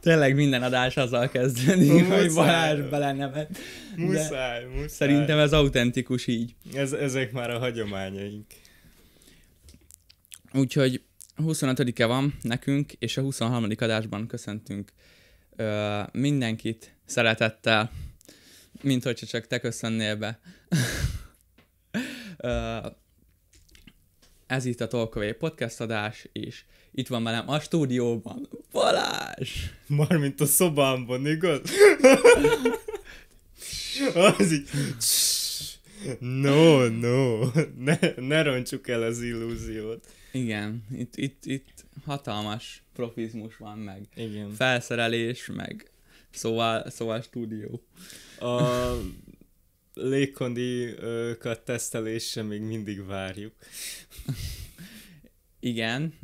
Tényleg minden adás azzal kezdődik, hogy Balázs belenevet. Muszáj, muszáj. Szerintem ez autentikus így. Ez, ezek már a hagyományaink. Úgyhogy 25-e van nekünk, és a 23. adásban köszöntünk ö, mindenkit szeretettel, mint hogyha csak te köszönnél be. ö, ez itt a Tolkové podcast adás, és itt van velem a stúdióban Balázs! Mármint a szobámban, igaz? Az így... No, no, ne, ne roncsuk el az illúziót. Igen, itt, itt, itt hatalmas profizmus van, meg Igen. felszerelés, meg szóval, szóval stúdió. A légkondikat tesztelésre még mindig várjuk. Igen,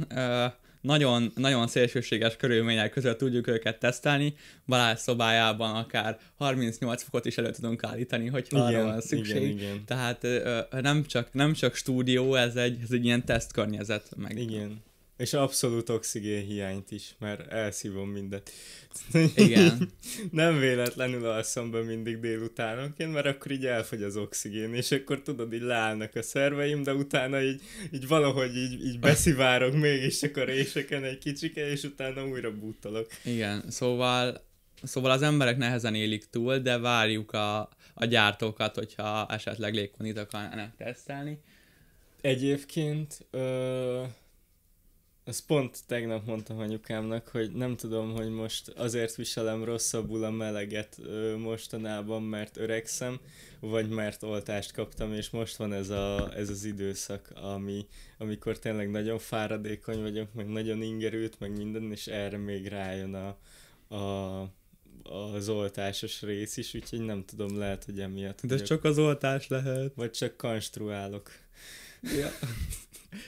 nagyon, nagyon szélsőséges körülmények között tudjuk őket tesztelni. Balázs szobájában akár 38 fokot is elő tudunk állítani, hogyha arra van szükség. igen, igen. Tehát nem, csak, nem csak stúdió, ez egy, ez egy ilyen tesztkörnyezet. Meg Igen. És abszolút oxigén hiányt is, mert elszívom mindet. Igen. Nem véletlenül alszom be mindig délutánonként, mert akkor így elfogy az oxigén, és akkor tudod, így leállnak a szerveim, de utána így, így valahogy így, így beszivárok mégis csak a réseken egy kicsike, és utána újra bútolok. Igen, szóval, szóval az emberek nehezen élik túl, de várjuk a, a gyártókat, hogyha esetleg légkonit akarnának tesztelni. Egyébként, ö, ezt pont tegnap mondtam anyukámnak, hogy nem tudom, hogy most azért viselem rosszabbul a meleget ö, mostanában, mert öregszem, vagy mert oltást kaptam, és most van ez, a, ez az időszak, ami, amikor tényleg nagyon fáradékony vagyok, meg nagyon ingerült, meg minden, és erre még rájön a, a, az oltásos rész is, úgyhogy nem tudom, lehet, hogy emiatt. De vagyok. csak az oltás lehet. Vagy csak konstruálok. Ja.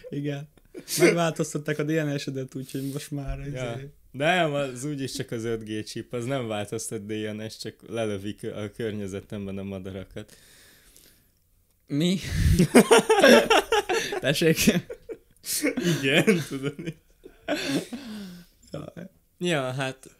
Igen. Megváltoztatták a DNS-edet, úgyhogy most már ez Ja. Nem, az úgyis csak az 5G chip, az nem változtat DNS, csak lelövik a környezetemben a madarakat. Mi? Tessék. Igen, tudod. Ja. Ja, hát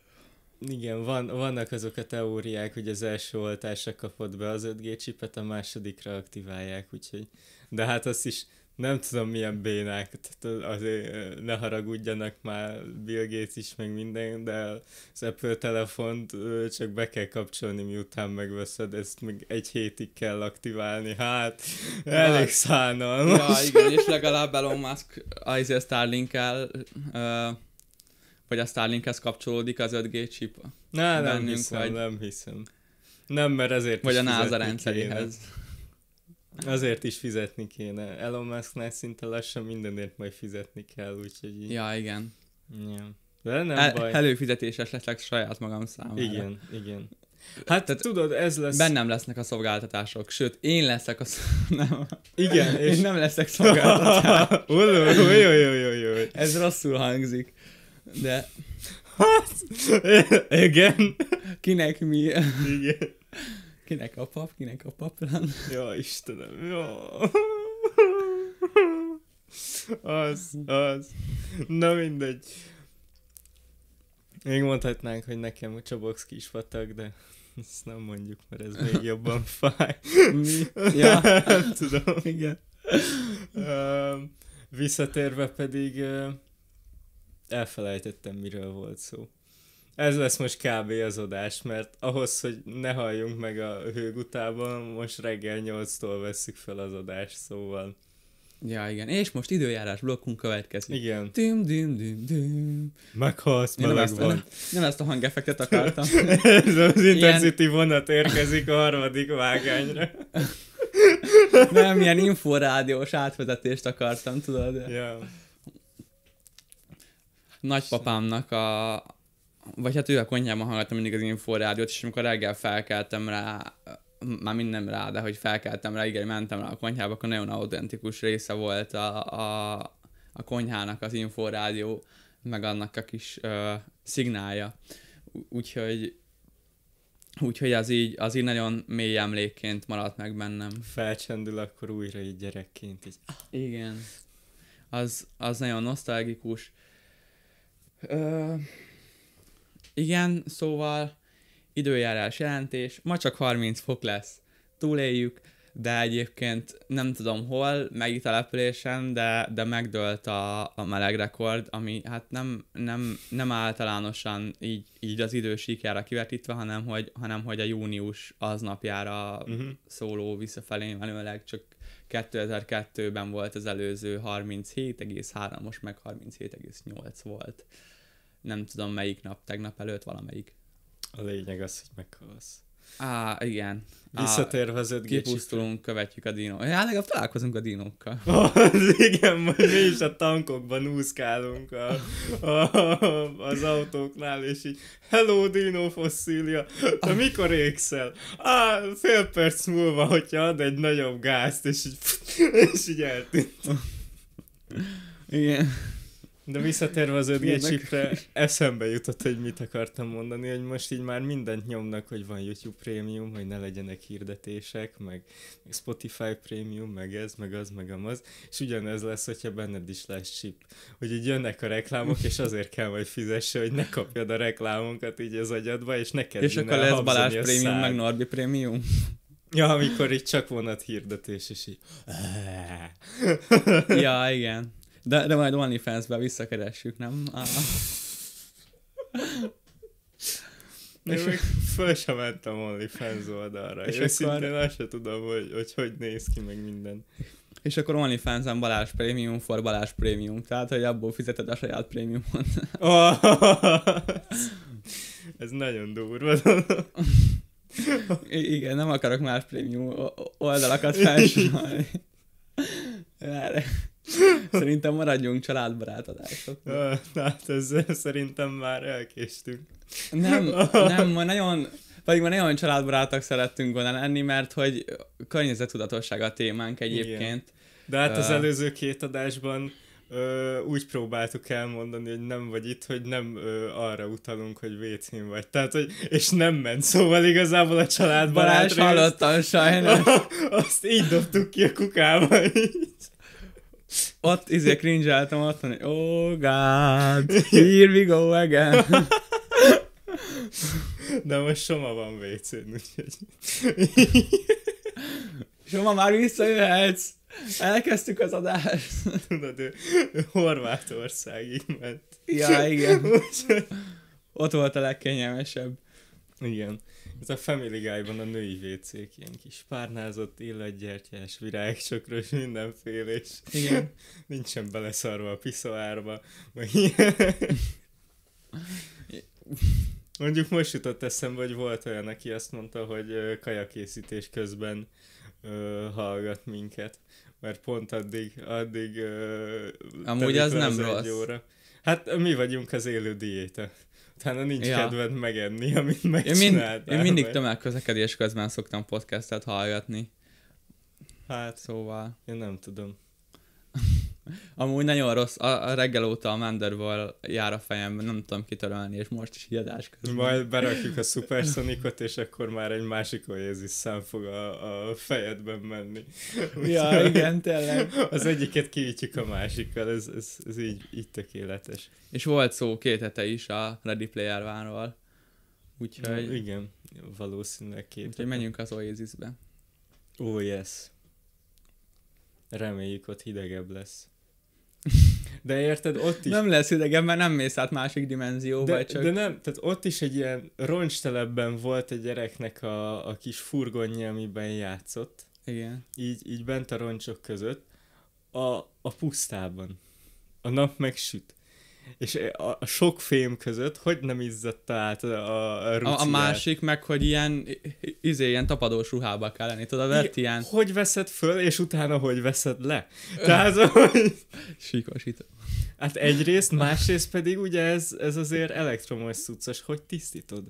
igen, van, vannak azok a teóriák, hogy az első oltásra kapod be az 5G chipet, a másodikra aktiválják, úgyhogy... De hát azt is nem tudom milyen bénák, tehát azért ne haragudjanak már Bill Gates is, meg minden, de az Apple telefont csak be kell kapcsolni, miután megveszed, ezt még egy hétig kell aktiválni, hát elég szánalmas. ja, igen, és legalább Elon Musk az a Starlink-el, ö, vagy a Starlinkhez kapcsolódik az 5G chip, Na, nem hiszem, vagy- nem hiszem. Nem, mert ezért vagy a NASA rendszeréhez. Kéne. Azért is fizetni kéne. Elon Musknál szinte lassan mindenért majd fizetni kell, úgyhogy így... Ja, igen. Ja. De nem El, baj. előfizetéses leszek saját magam számára. Igen, igen. Hát Tehát, tudod, ez lesz... Bennem lesznek a szolgáltatások, sőt, én leszek a... Nem. Igen, és... Én nem leszek szolgáltatás. Jó, jó, jó, jó, jó. Ez rosszul hangzik. De Hát, igen. kinek mi? Igen. Kinek a pap, kinek a paplan? Ja, Istenem, jó. Az, az. Na mindegy. Még mondhatnánk, hogy nekem a Csaboxki is vatag, de ezt nem mondjuk, mert ez még jobban fáj. Mi? Ja, nem tudom. igen. Uh, visszatérve pedig uh, elfelejtettem, miről volt szó. Ez lesz most kb. az adás, mert ahhoz, hogy ne halljunk meg a hőgutában, most reggel 8-tól vesszük fel az adást, szóval Ja, igen. És most időjárás blokkunk következik. igen. Düm, düm, düm, düm. Meghalsz, Én nem meleg ezt, van. nem, nem ezt a hangeffektet akartam. Ez az Intercity vonat érkezik a harmadik vágányra. Nem, ilyen inforádiós átvezetést akartam, tudod? Ja. Nagypapámnak a... Vagy hát ő a konyhában hallgattam mindig az inforádiót, és amikor reggel felkeltem rá, már minden rá, de hogy felkeltem rá, igen, mentem rá a konyhába, akkor nagyon autentikus része volt a, a, a konyhának az inforádió, meg annak a kis ö, szignálja. Úgyhogy Úgyhogy az így, az így nagyon mély emlékként maradt meg bennem. Felcsendül akkor újra így gyerekként. Így. Igen. Az, az nagyon nosztalgikus. Ö, igen, szóval időjárás jelentés, ma csak 30 fok lesz, túléljük, de egyébként nem tudom hol, melyik településen, de, de megdőlt a, a meleg rekord, ami hát nem, nem, nem általánosan így, így az idő síkjára kivetítve, hanem hogy, hanem hogy a június aznapjára uh-huh. szóló visszafelé menőleg csak 2002-ben volt az előző 37,3, most meg 37,8 volt. Nem tudom melyik nap, tegnap előtt valamelyik. A lényeg az, hogy meghalsz. Á, igen. Visszatérve az 5 Kipusztulunk, követjük a dinókat. Ja, legalább találkozunk a dinókkal. Az igen, majd mi is a tankokban úszkálunk a, a, az autóknál, és így Hello, Dino fosszília, te mikor ékszel? Á, fél perc múlva, hogyha ad egy nagyobb gázt, és így, és így eltűnt. Igen. De visszatérve az 5G chipre, eszembe jutott, hogy mit akartam mondani, hogy most így már mindent nyomnak, hogy van YouTube Premium, hogy ne legyenek hirdetések, meg, meg Spotify Premium, meg ez, meg az, meg amaz, és ugyanez lesz, hogyha benned is lesz chip. Hogy így jönnek a reklámok, és azért kell majd fizesse, hogy ne kapjad a reklámokat így az agyadba, és ne És akkor lesz Balázs Premium, meg Norbi Premium. Ja, amikor itt csak vonat hirdetés, és így... ja, igen. De, de majd OnlyFans-be visszakeressük, nem? Ah. Én még föl sem mentem OnlyFans oldalra. És Őszintén akkor... azt sem tudom, hogy, hogy hogy néz ki meg minden. És akkor OnlyFans-en Balázs Premium for Balázs Premium. Tehát, hogy abból fizeted a saját prémiumot. Oh, ez nagyon durva. I- igen, nem akarok más prémium oldalakat felsorolni. Szerintem maradjunk családbarát adások. Hát ezzel szerintem már elkéstünk. Nem, nem, ma nagyon, pedig ma nagyon családbarátok szerettünk volna lenni, mert hogy környezetudatosság a témánk egyébként. Igen. De hát az előző két adásban ö, úgy próbáltuk elmondani, hogy nem vagy itt, hogy nem ö, arra utalunk, hogy vécén vagy. Tehát, hogy, és nem ment, szóval igazából a családbarát Balázs hallottam sajnos. Azt így dobtuk ki a kukába. Így ott izé cringe-eltem ott, hogy oh god, here we go again. De most Soma van WC-n, úgyhogy... Soma, már visszajöhetsz! Elkezdtük az adást. Tudod, ő, ő Horvátországig ment. Ja, igen. Ott volt a legkényelmesebb. Igen. Ez a Family Guy-ban a női wc ilyen kis párnázott, illatgyertyás, virágcsokros, mindenféle, és Igen. nincsen beleszarva a piszoárba, meg Mondjuk most jutott eszembe, hogy volt olyan, aki azt mondta, hogy kajakészítés közben ö, hallgat minket, mert pont addig, addig ö, Amúgy az nem az rossz. Óra. Hát mi vagyunk az élő diéta utána nincs ja. kedved megenni, amit megcsináltál. Én, mind, én mindig tömegközlekedés közben szoktam podcastet hallgatni. Hát, szóval. Én nem tudom. Amúgy nagyon rossz, a, a reggel óta a Manderval jár a fejemben, nem tudom kitörölni, és most is hiadás közben. Majd berakjuk a Supersonicot, és akkor már egy másik Oasis szám fog a, a fejedben menni. Ja, igen, tényleg. Az egyiket kiítjük a másikkal, ez, ez, ez így, így tökéletes. És volt szó két hete is a Ready Player One-ról. Úgyhogy... Ja, igen, valószínűleg két Úgyhogy menjünk az Oasisbe. Oh, yes. Reméljük ott hidegebb lesz. De érted, ott is... Nem lesz idegen, mert nem mész át másik dimenzióba, de, csak... De nem, tehát ott is egy ilyen roncstelepben volt egy gyereknek a, a kis furgonja, amiben játszott. Igen. Így, így bent a roncsok között. A, a pusztában. A nap megsüt és a, sok fém között hogy nem izzadta át a, a A, a másik meg, hogy ilyen, izé, ilyen tapadós ruhába kell lenni, tudod, vett ilyen... Hogy veszed föl, és utána hogy veszed le? Tehát, hogy... Sikosító. Hát egyrészt, másrészt pedig ugye ez, ez azért elektromos szucos, hogy tisztítod?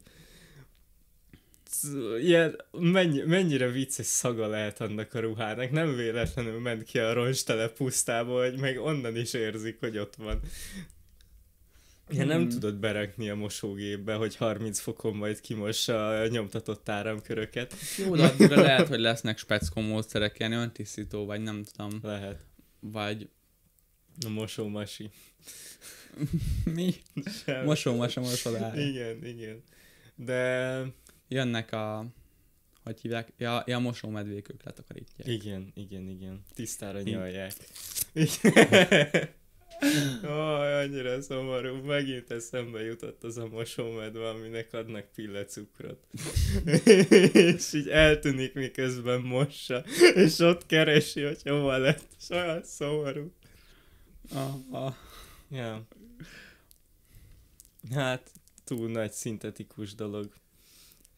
ilyen, mennyi, mennyire vicces szaga lehet annak a ruhának. Nem véletlenül ment ki a roncstele pusztába, hogy meg onnan is érzik, hogy ott van. Ja, nem hmm. tudod berakni a mosógépbe, hogy 30 fokon majd kimossa a nyomtatott áramköröket. Jó, de addigra lehet, hogy lesznek speckó módszerek, ilyen öntisztító, vagy nem tudom. Lehet. Vagy A mosómasi. Mi? Sem. Mosó-masa mosodája. Igen, igen. De Jönnek a... Hogy hívják? Ja, ja mosómedvék, ők letakarítják. igen, igen, igen. Tisztára nyalják. Igen. Aj, annyira szomorú. Megint eszembe jutott az a mosómedve, aminek adnak pillecukrot. és így eltűnik, miközben mossa. És ott keresi, hogy hova lett. És olyan szomorú. A, a, Ja. Hát, túl nagy szintetikus dolog.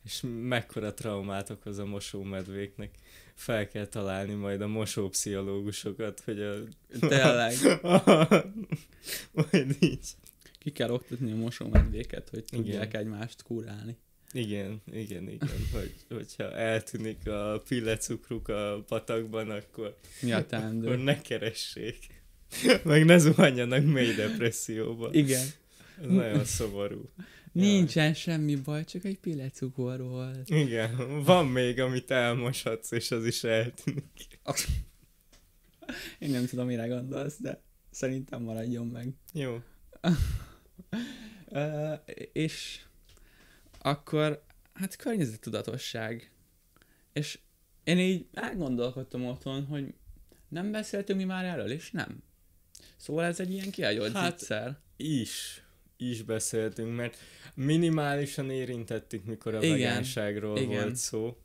És mekkora traumát okoz a mosómedvéknek. Fel kell találni majd a mosópszichológusokat, hogy a... tényleg. majd így. Ki kell oktatni a mosómedvéket, hogy Igen. tudják egymást kurálni. Igen, igen, igen. Hogy, hogyha eltűnik a pillecukruk a patakban, akkor, Mi a akkor teendő? ne keressék. Meg ne zuhanjanak mély depresszióba. Igen. Ez nagyon szomorú. Nincsen semmi baj, csak egy pillecukor volt. Igen, van még, amit elmoshatsz, és az is eltűnik. Én nem tudom, mire gondolsz, de szerintem maradjon meg. Jó. Uh, és akkor, hát környezettudatosság. És én így elgondolkodtam otthon, hogy nem beszéltünk mi már erről, és nem. Szóval ez egy ilyen kiágyott Hát- hát, Is, is beszéltünk, mert minimálisan érintettük, mikor a Igen, vegánságról igen. volt szó.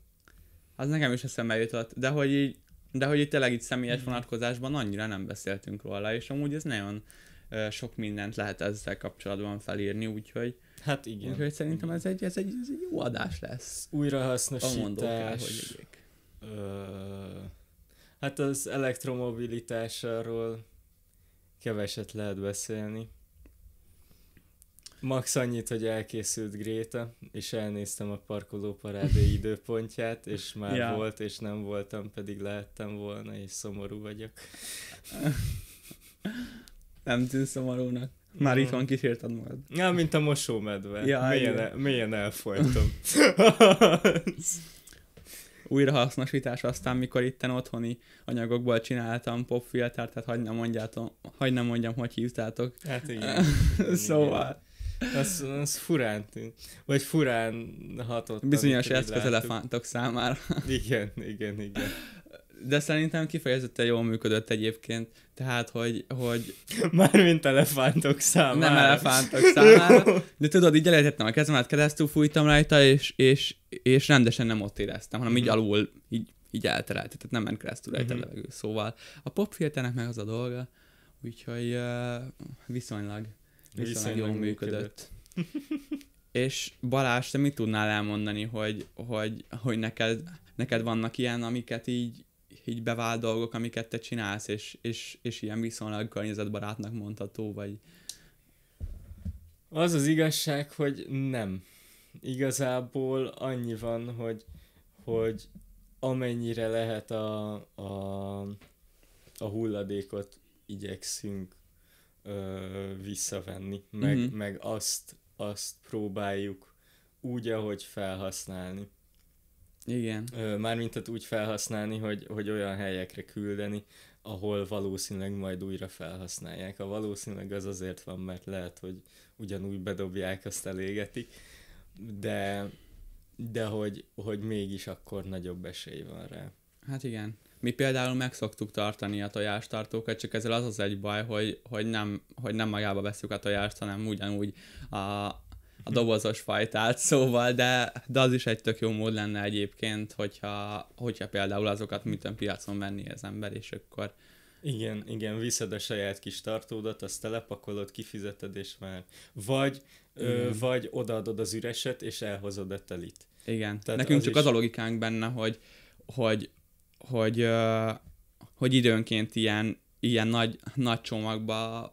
Az nekem is eszembe jutott, de hogy így, de hogy itt tényleg itt személyes vonatkozásban annyira nem beszéltünk róla, és amúgy ez nagyon ö, sok mindent lehet ezzel kapcsolatban felírni, úgyhogy, Hát igen. úgyhogy szerintem ez egy, ez, egy, ez egy jó adás lesz. A Újrahasznosítás. egyék. Ö, hát az elektromobilitásról keveset lehet beszélni. Max annyit, hogy elkészült Gréta, és elnéztem a parkolóparádé időpontját, és már Ja. volt, és nem voltam, pedig lehettem volna, és szomorú vagyok. Nem tűnsz szomorúnak. Már Mm. itthon kísérted magad. Ja, mint a mosómedve. Ja, mélyen, igen. el, mélyen elfolytom. Újrahasznosítás aztán, mikor itten otthoni anyagokból csináltam popfiltert, tehát hagyd nem, mondjátok, hagyd nem mondjam, hogy hívtátok. hát igen, szóval, igen. Az, az furán tűnt. Vagy furán hatott. bizonyos eszközelefántok számára. Igen, igen, igen. De szerintem kifejezetten jól működött egyébként. Tehát, hogy, hogy Mármint elefántok számára. nem elefántok számára, de tudod, így elejtettem a kezemet, keresztül fújtam rajta, és, és, és rendesen nem ott éreztem, hanem így Mhm. alul, így, így elterelt, tehát nem ment keresztül rajta Mhm. a levegő. Szóval a popfilternek meg az a dolga, úgyhogy uh, viszonylag, viszonylag jól működött. és Balázs, te mit tudnál elmondani, hogy, hogy, hogy neked, neked vannak ilyen, amiket így, így bevált dolgok, amiket te csinálsz, és, és, és ilyen viszonylag környezetbarátnak mondható, vagy Az az igazság, hogy nem. Igazából annyi van, hogy, hogy amennyire lehet a, a, a hulladékot igyekszünk ö, visszavenni, meg, Mhm. meg azt, azt próbáljuk úgy, ahogy felhasználni. igen. Ö, Mármint tehát úgy felhasználni, hogy, hogy olyan helyekre küldeni, ahol valószínűleg majd újra felhasználják. A valószínűleg az azért van, mert lehet, hogy ugyanúgy bedobják, azt elégetik, de, de hogy, hogy mégis akkor nagyobb esély van rá. Hát igen. Mi például meg szoktuk tartani a tojástartókat, csak ezzel az az egy baj, hogy, hogy, nem, hogy nem magába veszük a tojást, hanem ugyanúgy a, a dobozos fajtát, szóval, de, de az is egy tök jó mód lenne egyébként, hogyha, hogyha például azokat műtön piacon venni az ember, és akkor Igen, igen, viszed a saját kis tartódat, azt telepakolod, kifizeted, és már. Vagy, ö, vagy odaadod az üreset, és elhozod a telit. Igen, Tehát nekünk az csak is- az a logikánk benne, hogy, hogy, hogy, hogy időnként ilyen, ilyen nagy, nagy csomagba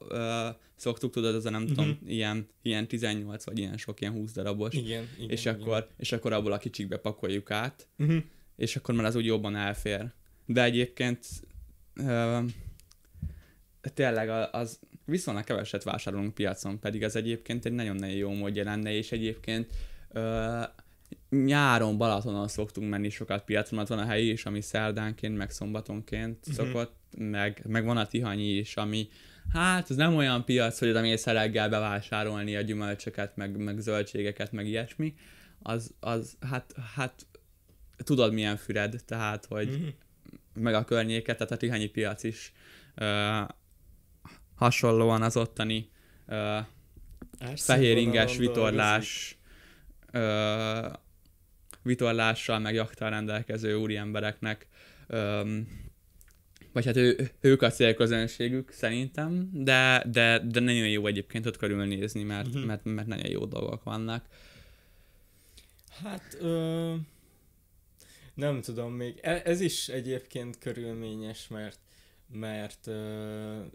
szoktuk, tudod, az a nem Mhm. tudom, ilyen, ilyen 18 vagy ilyen sok, ilyen 20 darabos, Igen, igen. és, igen. akkor, és akkor abból a kicsikbe pakoljuk át, Uh-huh. és akkor már az úgy jobban elfér. De egyébként uh, tényleg az viszonylag keveset vásárolunk piacon, pedig ez egyébként egy nagyon-nagyon jó módja lenne, és egyébként uh, nyáron Balatonon szoktunk menni sokat piacon, mert van a helyi is, ami szerdánként, meg szombatonként uh-huh. szokott, meg, meg van a Tihanyi is, ami, Hát, ez nem olyan piac, hogy oda mész reggel bevásárolni a gyümölcsöket, meg, meg zöldségeket, meg ilyesmi. Az, az hát, hát tudod milyen füred, tehát, hogy mm-hmm. meg a környéket, tehát a tihányi piac is ö, hasonlóan az ottani ö, fehéringes vitorlás ö, vitorlással, meg jachttal rendelkező úriembereknek ö, vagy hát ő, ők a célközönségük szerintem, de, de, de nagyon jó egyébként ott körülnézni, mert, uh-huh. mert, mert nagyon jó dolgok vannak. Hát ö, nem tudom még, e, ez is egyébként körülményes, mert mert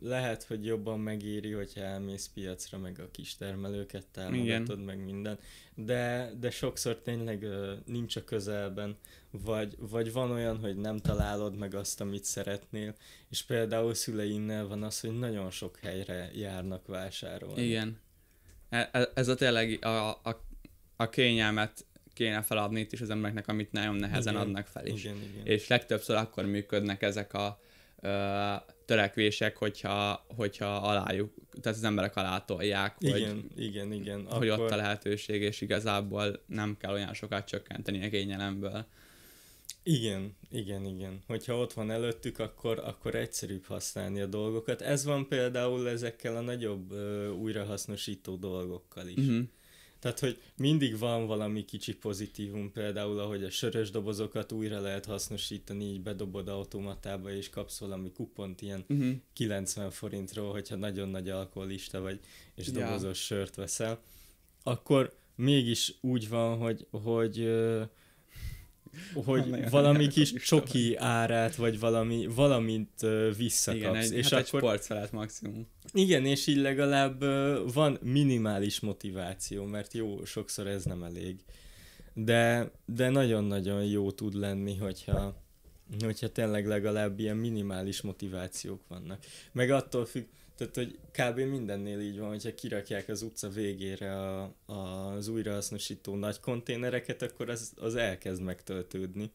lehet, hogy jobban megéri, hogyha elmész piacra, meg a kis termelőket támogatod, meg minden, de, de sokszor tényleg nincs a közelben, vagy, vagy van olyan, hogy nem találod meg azt, amit szeretnél, és például szüleinnel van az, hogy nagyon sok helyre járnak vásárolni. Igen. E, e, ez a tényleg a, a, a kényelmet kéne feladni itt is az embereknek, amit nagyon nehezen igen, adnak fel is. Igen, igen. És legtöbbször akkor működnek ezek a ö, törekvések, hogyha, hogyha alájuk, tehát az emberek alá tolják, igen, hogy, igen, igen. hogy akkor... ott a lehetőség, és igazából nem kell olyan sokat csökkenteni a kényelemből. Igen, igen, igen. Hogyha ott van előttük, akkor, akkor egyszerűbb használni a dolgokat. Ez van például ezekkel a nagyobb ö, újrahasznosító dolgokkal is. Uh-huh. Tehát, hogy mindig van valami kicsi pozitívum, például ahogy a sörös dobozokat újra lehet hasznosítani, így bedobod automatába, és kapsz valami kupont ilyen uh-huh. 90 forintról, hogyha nagyon nagy alkoholista vagy, és dobozos sört veszel. Akkor mégis úgy van, hogy, hogy hogy valami kis csoki árát, vagy valami, valamint visszakapsz. Igen, egy, és hát akkor, egy sportfelet maximum. Igen, és így legalább van minimális motiváció, mert jó, sokszor ez nem elég. De, de nagyon-nagyon jó tud lenni, hogyha, hogyha tényleg legalább ilyen minimális motivációk vannak. Meg attól függ, tehát, hogy kb. mindennél így van, hogyha kirakják az utca végére a, a, az újrahasznosító nagy konténereket, akkor az, az elkezd megtöltődni.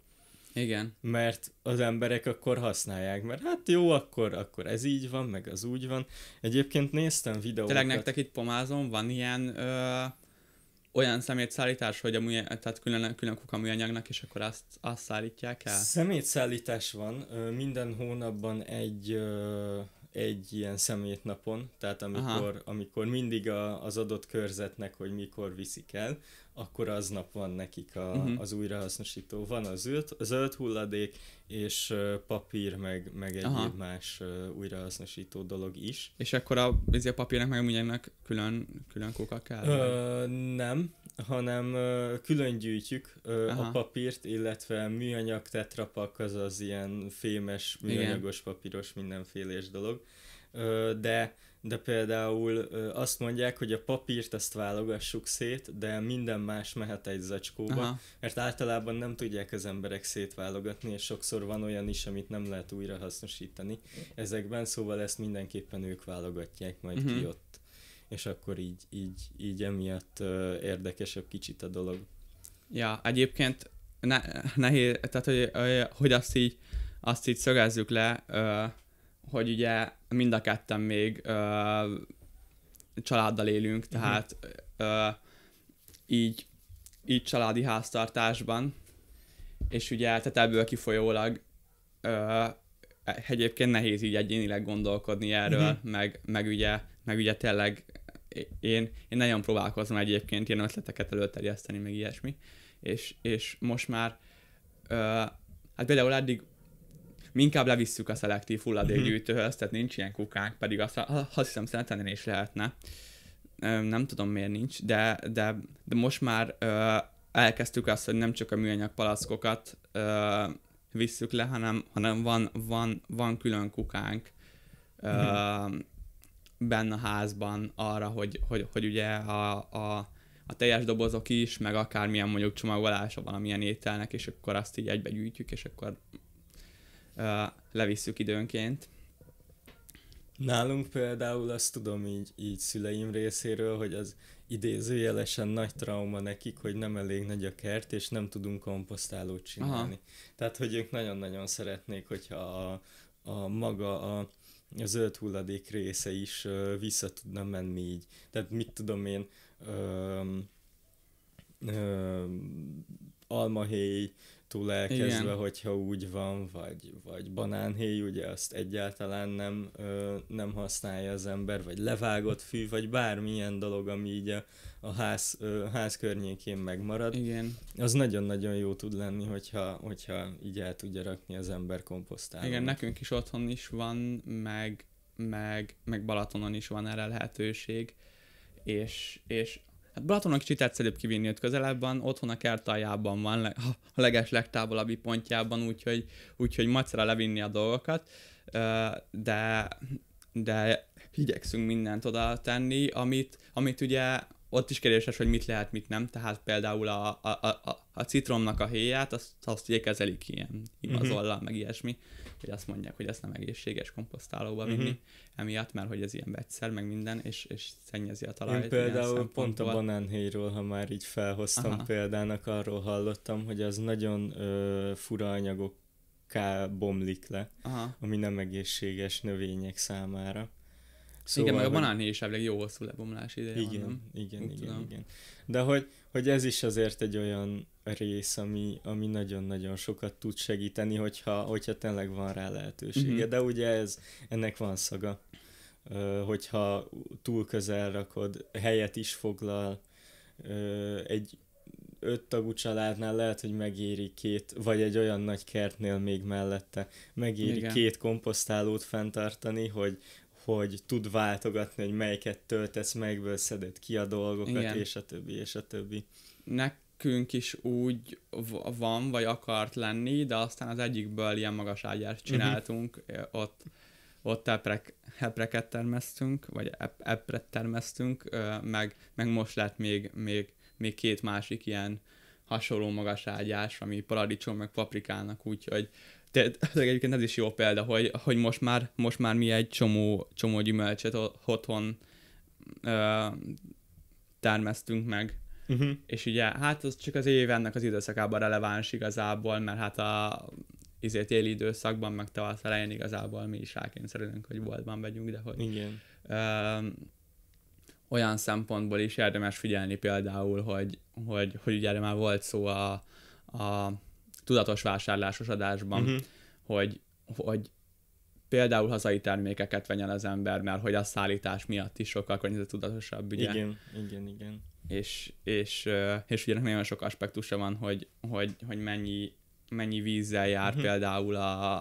Igen. Mert az emberek akkor használják, mert hát jó, akkor, akkor ez így van, meg az úgy van. Egyébként néztem videókat. Tényleg nektek itt pomázom, van ilyen ö, olyan szemétszállítás, hogy a műanyag, tehát külön, külön kuka műanyagnak, és akkor azt, azt szállítják el? Szemétszállítás van, ö, minden hónapban egy ö, egy ilyen szemétnapon, tehát amikor, amikor mindig a, az adott körzetnek, hogy mikor viszik el, akkor aznap van nekik a, uh-huh. az újrahasznosító. Van a zöld, zöld hulladék, és uh, papír, meg, meg Aha. más uh, újrahasznosító dolog is. És akkor a, a papírnak meg mindennek külön, külön kuka kell? Uh, nem, hanem külön gyűjtjük uh, a papírt, illetve műanyag tetrapak, az az ilyen fémes, műanyagos, Igen. papíros, mindenfélés dolog. De de például azt mondják, hogy a papírt azt válogassuk szét, de minden más mehet egy zacskóba, Aha. mert általában nem tudják az emberek szétválogatni, és sokszor van olyan is, amit nem lehet újra hasznosítani ezekben, szóval ezt mindenképpen ők válogatják majd uh-huh. ki ott. És akkor így, így, így emiatt érdekesebb kicsit a dolog. Ja, egyébként ne, nehéz, tehát hogy, hogy azt így, azt így szögezzük le, hogy ugye mind a ketten még családdal élünk, mhm. tehát ö, így, így családi háztartásban, és ugye tehát ebből kifolyólag egyébként nehéz így egyénileg gondolkodni erről, uh-huh. meg, meg, ugye, meg ugye tényleg én, én nagyon próbálkozom egyébként ilyen ötleteket előterjeszteni, meg ilyesmi, és, és most már ö, hát például eddig mi inkább levisszük a szelektív hulladékgyűjtőhöz, tehát nincs ilyen kukánk, pedig azt, azt hiszem szerintem is lehetne. Nem tudom miért nincs, de, de, de most már ö, elkezdtük azt, hogy nem csak a műanyag palackokat ö, visszük le, hanem, hanem van, van, van külön kukánk ö, uh-huh. Benne a házban arra, hogy, hogy, hogy ugye a, a, a teljes dobozok is, meg akármilyen mondjuk csomagolása valamilyen ételnek, és akkor azt így egybe gyűjtjük, és akkor levisszük időnként. Nálunk például azt tudom így, így szüleim részéről, hogy az idézőjelesen nagy trauma nekik, hogy nem elég nagy a kert, és nem tudunk komposztálót csinálni. Aha. Tehát, hogy ők nagyon-nagyon szeretnék, hogyha a, a maga a a zöld hulladék része is ö, vissza tudna menni így. Tehát mit tudom én, ö, ö, almahéj, túl elkezdve, Igen. hogyha úgy van, vagy, vagy banánhéj, ugye azt egyáltalán nem, ö, nem használja az ember, vagy levágott fű, vagy bármilyen dolog, ami így a, a ház, ö, ház környékén megmarad. Igen. Az nagyon-nagyon jó tud lenni, hogyha, hogyha így el tudja rakni az ember komposztálót. Igen, nekünk is otthon is van, meg, meg, meg Balatonon is van erre lehetőség, és, és Hát Balatonnak kicsit egyszerűbb kivinni őt közelebb van, otthon a kert aljában van, a leges legtávolabbi pontjában, úgyhogy, úgyhogy macera levinni a dolgokat, de, de igyekszünk mindent oda tenni, amit, amit ugye ott is kérdéses, hogy mit lehet, mit nem, tehát például a, a, a, a citromnak a héját, azt, azt ugye kezelik ilyen igazollal, mm-hmm. meg ilyesmi, hogy azt mondják, hogy ezt nem egészséges komposztálóba vinni, mm-hmm. emiatt, mert hogy ez ilyen vegyszer, meg minden, és, és szennyezi a talajt. Én például pont a banánhéjról, ha már így felhoztam Aha. példának, arról hallottam, hogy az nagyon ö, fura anyagok bomlik le, Aha. ami nem egészséges növények számára. Szóval, igen, meg a banánhéj is elég jó hosszú lebomlás ideje igen, van, nem? Igen, Úgy igen, tudom. igen. De hogy, hogy ez is azért egy olyan rész, ami, ami nagyon-nagyon sokat tud segíteni, hogyha, hogyha tényleg van rá lehetősége. Uh-huh. De ugye ez, ennek van szaga. Hogyha túl közel rakod, helyet is foglal, egy öt tagú családnál lehet, hogy megéri két, vagy egy olyan nagy kertnél még mellette, megéri Igen. két komposztálót fenntartani, hogy, hogy tud váltogatni, hogy melyiket töltesz, melyikből szeded ki a dolgokat, Igen. és a többi, és a többi. Nekünk is úgy van, vagy akart lenni, de aztán az egyikből ilyen magas ágyást mhm. csináltunk, uh-huh. ott, ott eprek, epreket termesztünk, vagy ep, epret termesztünk, meg, meg most lett még, még, még két másik ilyen hasonló magas ágyás, ami paradicsom, meg paprikának, úgyhogy tehát egyébként ez is jó példa, hogy, hogy most, már, most már mi egy csomó, csomó gyümölcsöt otthon ö, termesztünk meg. Uh-huh. És ugye, hát az csak az év ennek az időszakában releváns igazából, mert hát a izé téli időszakban, meg tavasz elején igazából mi is rákényszerülünk, hogy boltban vegyünk, de hogy Igen. Ö, olyan szempontból is érdemes figyelni például, hogy, hogy, hogy ugye már volt szó a, a tudatos vásárlásos adásban, uh-huh. hogy, hogy például hazai termékeket vegyen az ember, mert hogy a szállítás miatt is sokkal környezetudatosabb, ugye? Igen, igen, igen. És, és, és ugye nagyon sok aspektusa van, hogy, hogy, hogy mennyi, mennyi vízzel jár uh-huh. például a,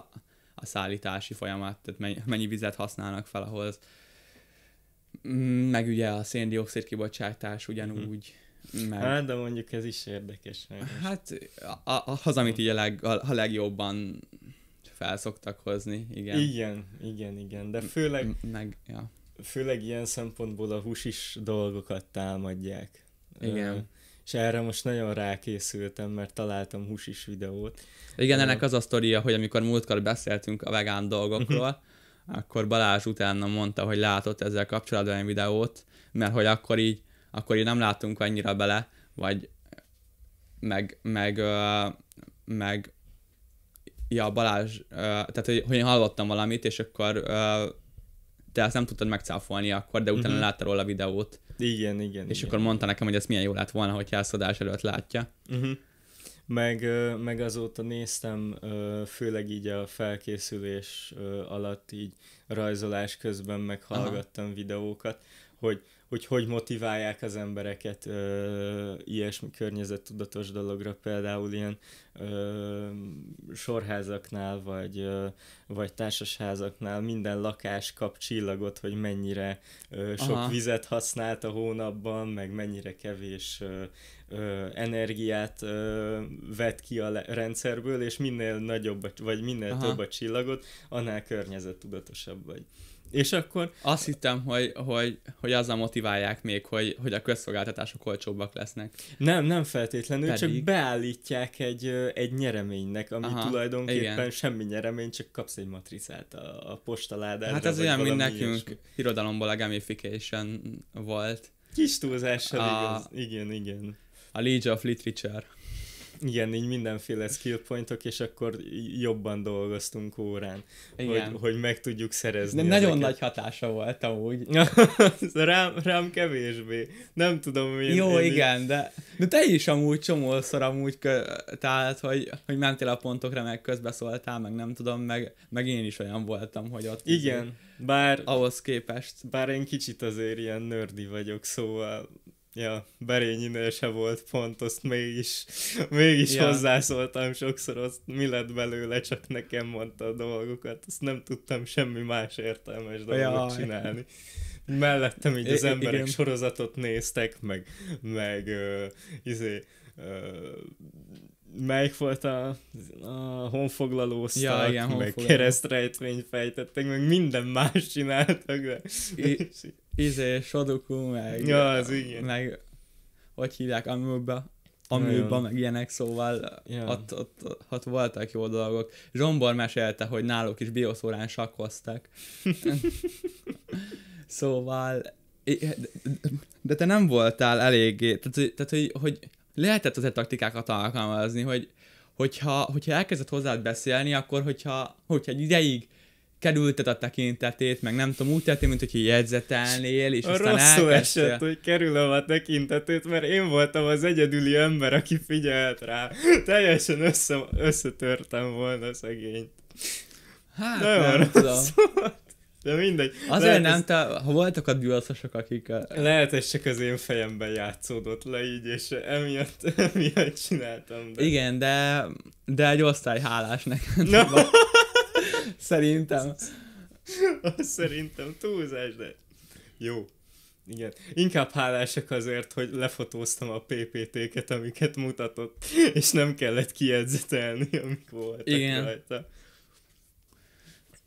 a szállítási folyamat, tehát mennyi, mennyi vizet használnak fel ahhoz. Meg ugye a széndiokszid kibocsátás ugyanúgy, uh-huh meg... Hát, de mondjuk ez is érdekes. Hát a, az, amit így a, leg, a, a legjobban felszoktak hozni, igen. Igen, igen, igen, de főleg... Meg, ja. Főleg ilyen szempontból a húsis dolgokat támadják. Igen. Uh, és erre most nagyon rákészültem, mert találtam húsis videót. Igen, ennek az a sztoria, hogy amikor múltkor beszéltünk a vegán dolgokról, akkor Balázs utána mondta, hogy látott ezzel kapcsolatban egy videót, mert hogy akkor így akkor így nem látunk annyira bele, vagy meg, meg, meg ja, Balázs, tehát hogy, hogy én hallottam valamit, és akkor te ezt nem tudtad megcáfolni akkor, de utána uh-huh. látta róla a videót. Igen, igen. És igen. akkor mondta nekem, hogy ez milyen jó lett volna, hogy elszadás előtt látja. Uh-huh. Meg, meg azóta néztem, főleg így a felkészülés alatt, így rajzolás közben meghallgattam Aha. videókat, hogy hogy hogy motiválják az embereket ö, ilyesmi környezettudatos dologra, például ilyen ö, sorházaknál, vagy, ö, vagy társasházaknál minden lakás kap csillagot, hogy mennyire ö, sok Aha. vizet használt a hónapban, meg mennyire kevés ö, ö, energiát ö, vet ki a le- rendszerből, és minél nagyobb, vagy minél Aha. több a csillagot, annál környezettudatosabb vagy. És akkor... Azt hittem, hogy, hogy, hogy azzal motiválják még, hogy, hogy a közszolgáltatások olcsóbbak lesznek. Nem, nem feltétlenül, Pedig... csak beállítják egy, egy nyereménynek, ami Aha, tulajdonképpen igen. semmi nyeremény, csak kapsz egy matricát a, a postaládásra. Hát ez olyan, mint nekünk ilyesmi. irodalomból a gamification volt. Kis túlzással a... igaz. Igen, igen. A League of Literature. Igen, így mindenféle skill pointok, és akkor jobban dolgoztunk órán, Igen. Hogy, hogy meg tudjuk szerezni. De nagyon nagy hatása volt amúgy. rám, rám kevésbé. Nem tudom, én... Jó, én igen, így... de, de te is amúgy csomószor amúgy, kö, tehát, hogy, hogy mentél a pontokra, meg közbeszóltál, meg nem tudom, meg, meg én is olyan voltam, hogy ott... Igen, azért, bár... Ahhoz képest. Bár én kicsit azért ilyen nördi vagyok, szóval Ja, Berényinél se volt pont, azt mégis, mégis ja. hozzászóltam sokszor, azt mi lett belőle, csak nekem mondta a dolgokat, azt nem tudtam semmi más értelmes dolgot ja. csinálni. Mellettem így az emberek igen. sorozatot néztek, meg, meg uh, izé, uh, melyik volt a, a honfoglalóztak, ja, igen, meg honfoglaló. keresztrejtvényt fejtettek, meg minden más csináltak, de... I- izé, Sodoku, meg... Ja, az igen. Meg, hogy hívják, Amőbe, Amőba, meg ilyenek, szóval ja. ott, ott, ott, ott, voltak jó dolgok. Zsombor mesélte, hogy náluk is bioszórán sakkoztak. szóval, de te nem voltál eléggé, tehát, tehát hogy, hogy lehetett azért taktikákat alkalmazni, hogy hogyha, hogyha elkezdett hozzád beszélni, akkor hogyha, hogyha egy ideig kerülted a tekintetét, meg nem tudom, úgy tettél, mint hogy jegyzetelnél, és a aztán rosszul elkezdtél... esett, hogy kerülöm a tekintetét, mert én voltam az egyedüli ember, aki figyelt rá. Teljesen össze, összetörtem volna szegényt. Hát, Nagyon nem tudom. De mindegy. Azért lehet, nem, te, ha voltak a duaszosok, akik... A... Lehet, ez csak az én fejemben játszódott le így, és emiatt, emiatt csináltam. De... Igen, de, de egy osztály hálás neked. No. Szerintem. Szerintem túlzás, de jó. Igen. Inkább hálásak azért, hogy lefotóztam a PPT-ket, amiket mutatott, és nem kellett kijegyzetelni, amik voltak Igen. rajta.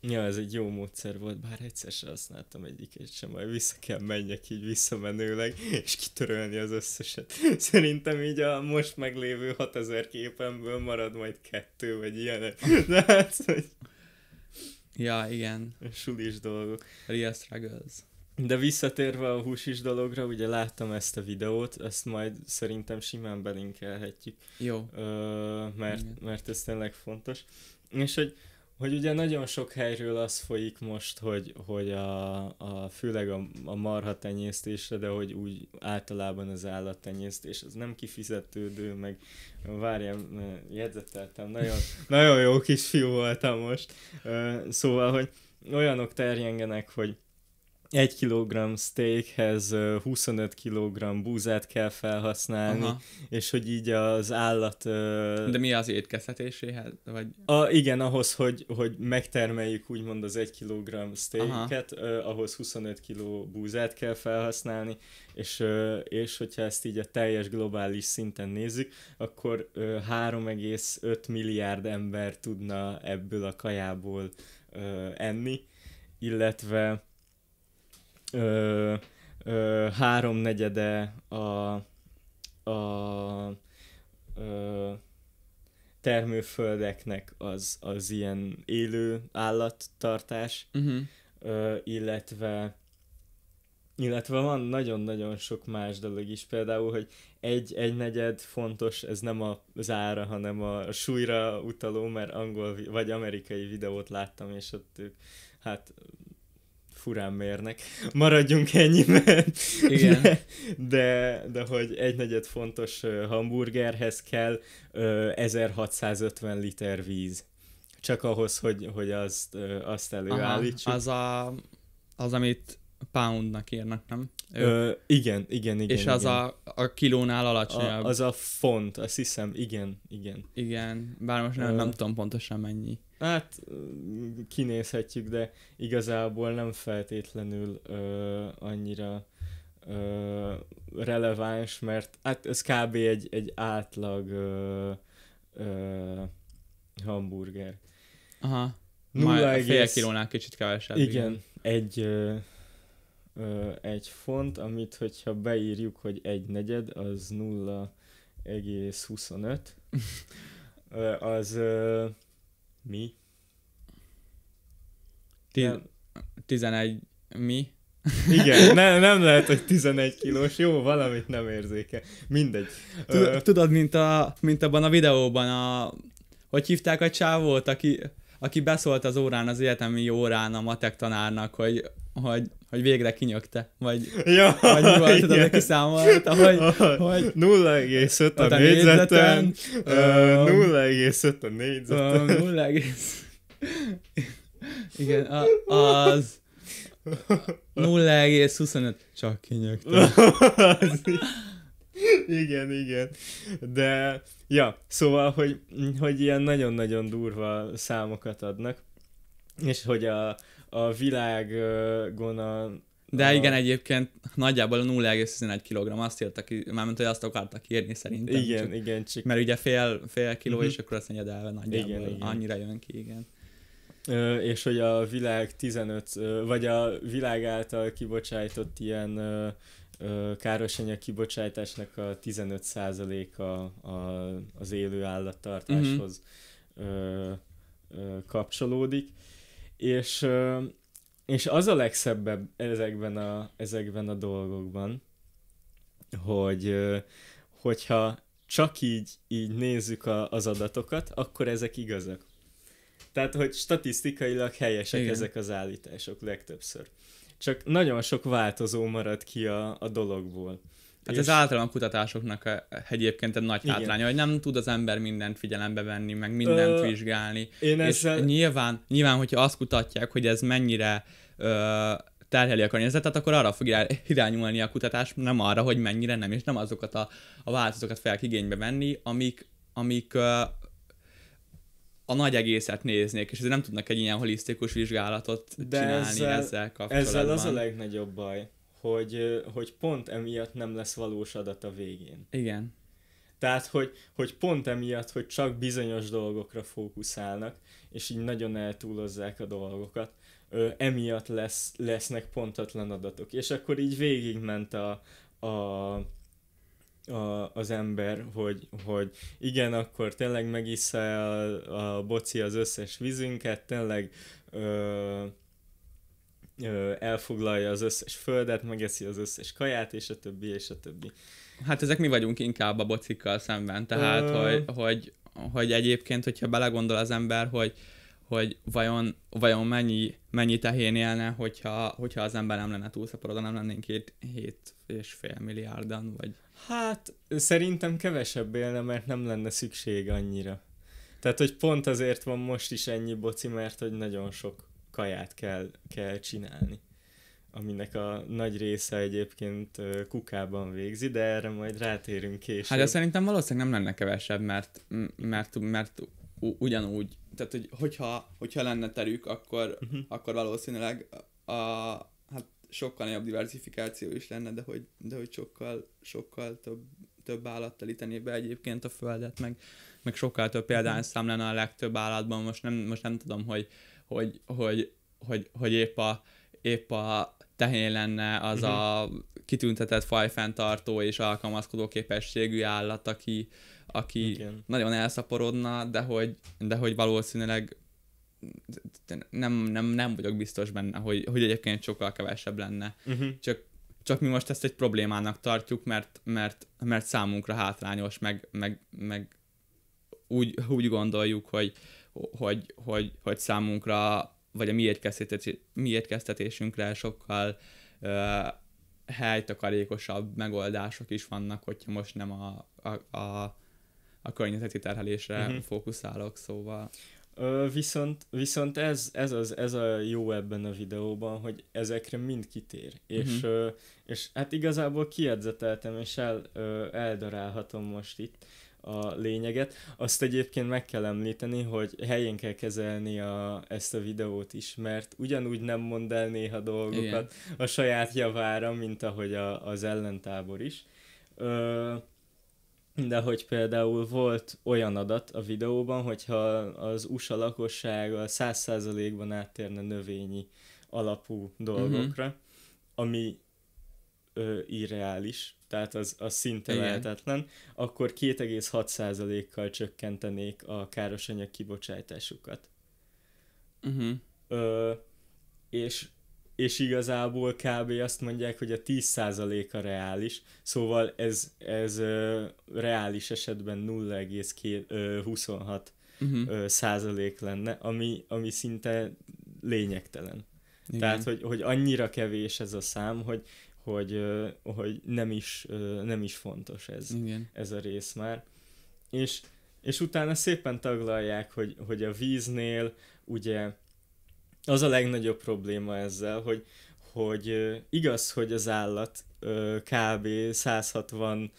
Ja, ez egy jó módszer volt, bár egyszer sem használtam egyiket sem, majd vissza kell menjek így visszamenőleg, és kitörölni az összeset. Szerintem így a most meglévő 6000 képemből marad majd kettő, vagy ilyenek. De hát, hogy... Ja, igen. Sulis dolgok. Real struggles. De visszatérve a húsis dologra, ugye láttam ezt a videót, ezt majd szerintem simán belinkelhetjük. Jó. Ö, mert, mert ez tényleg fontos. És hogy hogy ugye nagyon sok helyről az folyik most, hogy, hogy a, a főleg a, a marha tenyésztésre, de hogy úgy általában az állattenyésztés, az nem kifizetődő, meg várjam, jegyzeteltem, nagyon, nagyon jó kis fiú voltam most. Szóval, hogy olyanok terjengenek, hogy 1 kg steakhez 25 kg búzát kell felhasználni, Aha. és hogy így az állat... De mi az étkezhetéséhez? Vagy... A, igen, ahhoz, hogy, hogy megtermeljük úgymond az 1 kg steaket, ahhoz 25 kg búzát kell felhasználni, és, és hogyha ezt így a teljes globális szinten nézzük, akkor uh, 3,5 milliárd ember tudna ebből a kajából enni, illetve ö, ö, háromnegyede a, a ö, termőföldeknek az, az ilyen élő állattartás, uh-huh. ö, illetve illetve van nagyon-nagyon sok más dolog is, például, hogy egy, egy negyed fontos, ez nem az ára, hanem a súlyra utaló, mert angol vagy amerikai videót láttam, és ott ők hát furán mérnek. Maradjunk ennyiben. Igen. De, de, de hogy egy negyed fontos hamburgerhez kell 1650 liter víz. Csak ahhoz, hogy, hogy azt, azt előállítsuk. Aha, az, a, az, amit poundnak írnak, nem? Ö, igen, igen, igen. És az igen. A, a kilónál alacsonyabb. A, az a font, azt hiszem, igen, igen. Igen, bár most nem, Ö, nem tudom pontosan mennyi. Hát kinézhetjük, de igazából nem feltétlenül ö, annyira ö, releváns, mert hát ez kb. egy, egy átlag ö, ö, hamburger. Aha. Nulla egész... fél kilónál kicsit kevesebb. Igen, igen. egy ö, ö, egy font, amit hogyha beírjuk, hogy egy negyed, az 0,25. az ö, mi? Ti- 11 mi? Igen, ne, nem lehet, hogy 11 kilós, jó, valamit nem érzéke. Mindegy. Tud- Tudod, mint, a, mint abban a videóban, a, hogy hívták a csávót, aki, aki beszólt az órán, az egyetemi órán a matek tanárnak, hogy, hogy, hogy végre kinyögte, vagy, ja, vagy mi volt, tudod, aki számolta, hogy, hogy 0,5 a, a négyzeten, ö, 0,5 a négyzeten. 0, igen, a, az 0,25 csak kinyögte. igen, igen. De, ja, szóval, hogy, hogy ilyen nagyon-nagyon durva számokat adnak, és hogy a, a világon a De a... igen, egyébként nagyjából a 0,11 kg azt írtak ki, mármint, hogy azt akartak írni szerintem. Igen, csak, igen, csak... Mert ugye fél, fél kiló, Mhm. és akkor azt nyedelve nagyjából Igen, igen. annyira jön ki, igen. Ö, és hogy a világ 15, ö, vagy a világ által kibocsájtott ilyen ö, ö, károsanyag kibocsátásnak a 15%-a a, az élő állattartáshoz ö, ö, kapcsolódik. Ö, és az a legszebb ezekben a, ezekben a dolgokban, hogy hogyha csak így, így nézzük a, az adatokat, akkor ezek igazak. Tehát, hogy statisztikailag helyesek. Igen. ezek az állítások legtöbbször. Csak nagyon sok változó marad ki a, a dologból. Hát És- ez általán a kutatásoknak a- egyébként egy nagy Igen. hátránya, hogy nem tud az ember mindent figyelembe venni, meg mindent Ö, vizsgálni. Én És ezzel... nyilván, nyilván, hogyha azt kutatják, hogy ez mennyire ö, terheli a környezetet, akkor arra fog irány- irányulni a kutatás, nem arra, hogy mennyire nem, és nem azokat a, a változatokat fel igénybe venni, amik, amik ö, a nagy egészet néznék, és nem tudnak egy ilyen holisztikus vizsgálatot De csinálni ezzel- ezzel kapcsolatban. Ezzel az a legnagyobb baj, hogy, hogy pont emiatt nem lesz valós adat a végén. Igen. Tehát, hogy, hogy pont emiatt, hogy csak bizonyos dolgokra fókuszálnak, és így nagyon eltúlozzák a dolgokat, ö, emiatt lesz, lesznek pontatlan adatok. És akkor így végigment a, a, a, az ember, hogy, hogy igen, akkor tényleg megissza a, a boci az összes vízünket, tényleg ö, elfoglalja az összes földet, megeszi az összes kaját, és a többi, és a többi. Hát ezek mi vagyunk inkább a bocikkal szemben, tehát Ö- hogy, hogy, hogy egyébként, hogyha belegondol az ember, hogy, hogy vajon, vajon mennyi, mennyi tehén élne, hogyha, hogyha az ember nem lenne túlszaporodva, nem lennénk két, hét és fél milliárdan, vagy Hát szerintem kevesebb élne, mert nem lenne szükség annyira. Tehát, hogy pont azért van most is ennyi boci, mert hogy nagyon sok kaját kell, kell csinálni. Aminek a nagy része egyébként kukában végzi, de erre majd rátérünk később. Hát de szerintem valószínűleg nem lenne kevesebb, mert, mert, mert ugyanúgy, tehát hogy, hogyha, hogyha lenne terük, akkor, Mhm. akkor valószínűleg a, hát sokkal nagyobb diversifikáció is lenne, de hogy, de hogy sokkal, sokkal több, több állat telíteni be egyébként a földet, meg, meg sokkal több példányszám lenne a legtöbb állatban. Most nem, most nem tudom, hogy, hogy, hogy, hogy, hogy épp a, épp a tehén lenne az Mhm. a kitüntetett fajfenntartó és alkalmazkodó képességű állat, aki, aki Igen. nagyon elszaporodna, de hogy, de hogy valószínűleg nem, nem, nem vagyok biztos benne, hogy, hogy egyébként sokkal kevesebb lenne. Uh-huh. Csak, csak mi most ezt egy problémának tartjuk, mert, mert, mert számunkra hátrányos, meg, meg, meg úgy, úgy gondoljuk, hogy, hogy, hogy, hogy számunkra, vagy a mi, étkeztetés, mi étkeztetésünkre sokkal ö, helytakarékosabb megoldások is vannak, hogyha most nem a, a, a, a környezeti terhelésre uh-huh. fókuszálok, szóval... Ö, viszont viszont ez, ez, az, ez a jó ebben a videóban, hogy ezekre mind kitér. És, Mhm. ö, és hát igazából kiedzeteltem, és el, ö, eldarálhatom most itt a lényeget. Azt egyébként meg kell említeni, hogy helyén kell kezelni a, ezt a videót is, mert ugyanúgy nem mond el néha dolgokat Igen. a saját javára, mint ahogy a, az ellentábor is. Ö, de hogy például volt olyan adat a videóban, hogyha az USA lakossága 100%-ban áttérne növényi alapú dolgokra, uh-huh. ami ö, irreális, tehát az, az szinte Igen. lehetetlen, akkor 2,6%-kal csökkentenék a károsanyag kibocsátásukat. Uh-huh. Ö, és és igazából kb. azt mondják, hogy a 10%-a reális, szóval ez, ez ö, reális esetben 0,26 uh-huh. százalék lenne, ami, ami szinte lényegtelen. Igen. Tehát, hogy, hogy annyira kevés ez a szám, hogy, hogy, hogy nem, is, nem is fontos ez, Igen. ez a rész már. És, és utána szépen taglalják, hogy, hogy a víznél ugye az a legnagyobb probléma ezzel, hogy, hogy igaz, hogy az állat kb. 160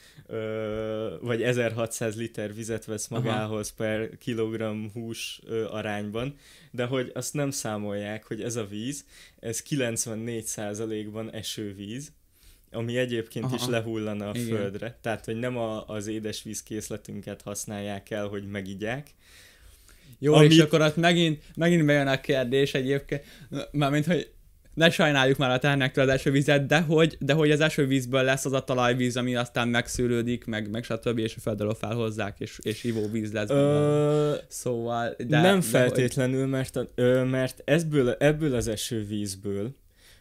vagy 1600 liter vizet vesz magához Aha. per kilogramm hús arányban, de hogy azt nem számolják, hogy ez a víz, ez 94%-ban esővíz, ami egyébként Aha. is lehullana a Igen. földre. Tehát, hogy nem a, az édesvízkészletünket használják el, hogy megigyák. Jó, ami... és akkor ott megint, megint bejön a kérdés egyébként, mármint, hogy ne sajnáljuk már a tehernektől az esővizet, de hogy, de hogy az esővízből lesz az a talajvíz, ami aztán megszűrődik, meg, meg stb. és a földről felhozzák, és, és ivóvíz lesz. Ö... Szóval... De, nem de feltétlenül, hogy... mert, a, ö, mert ebből, ebből az esővízből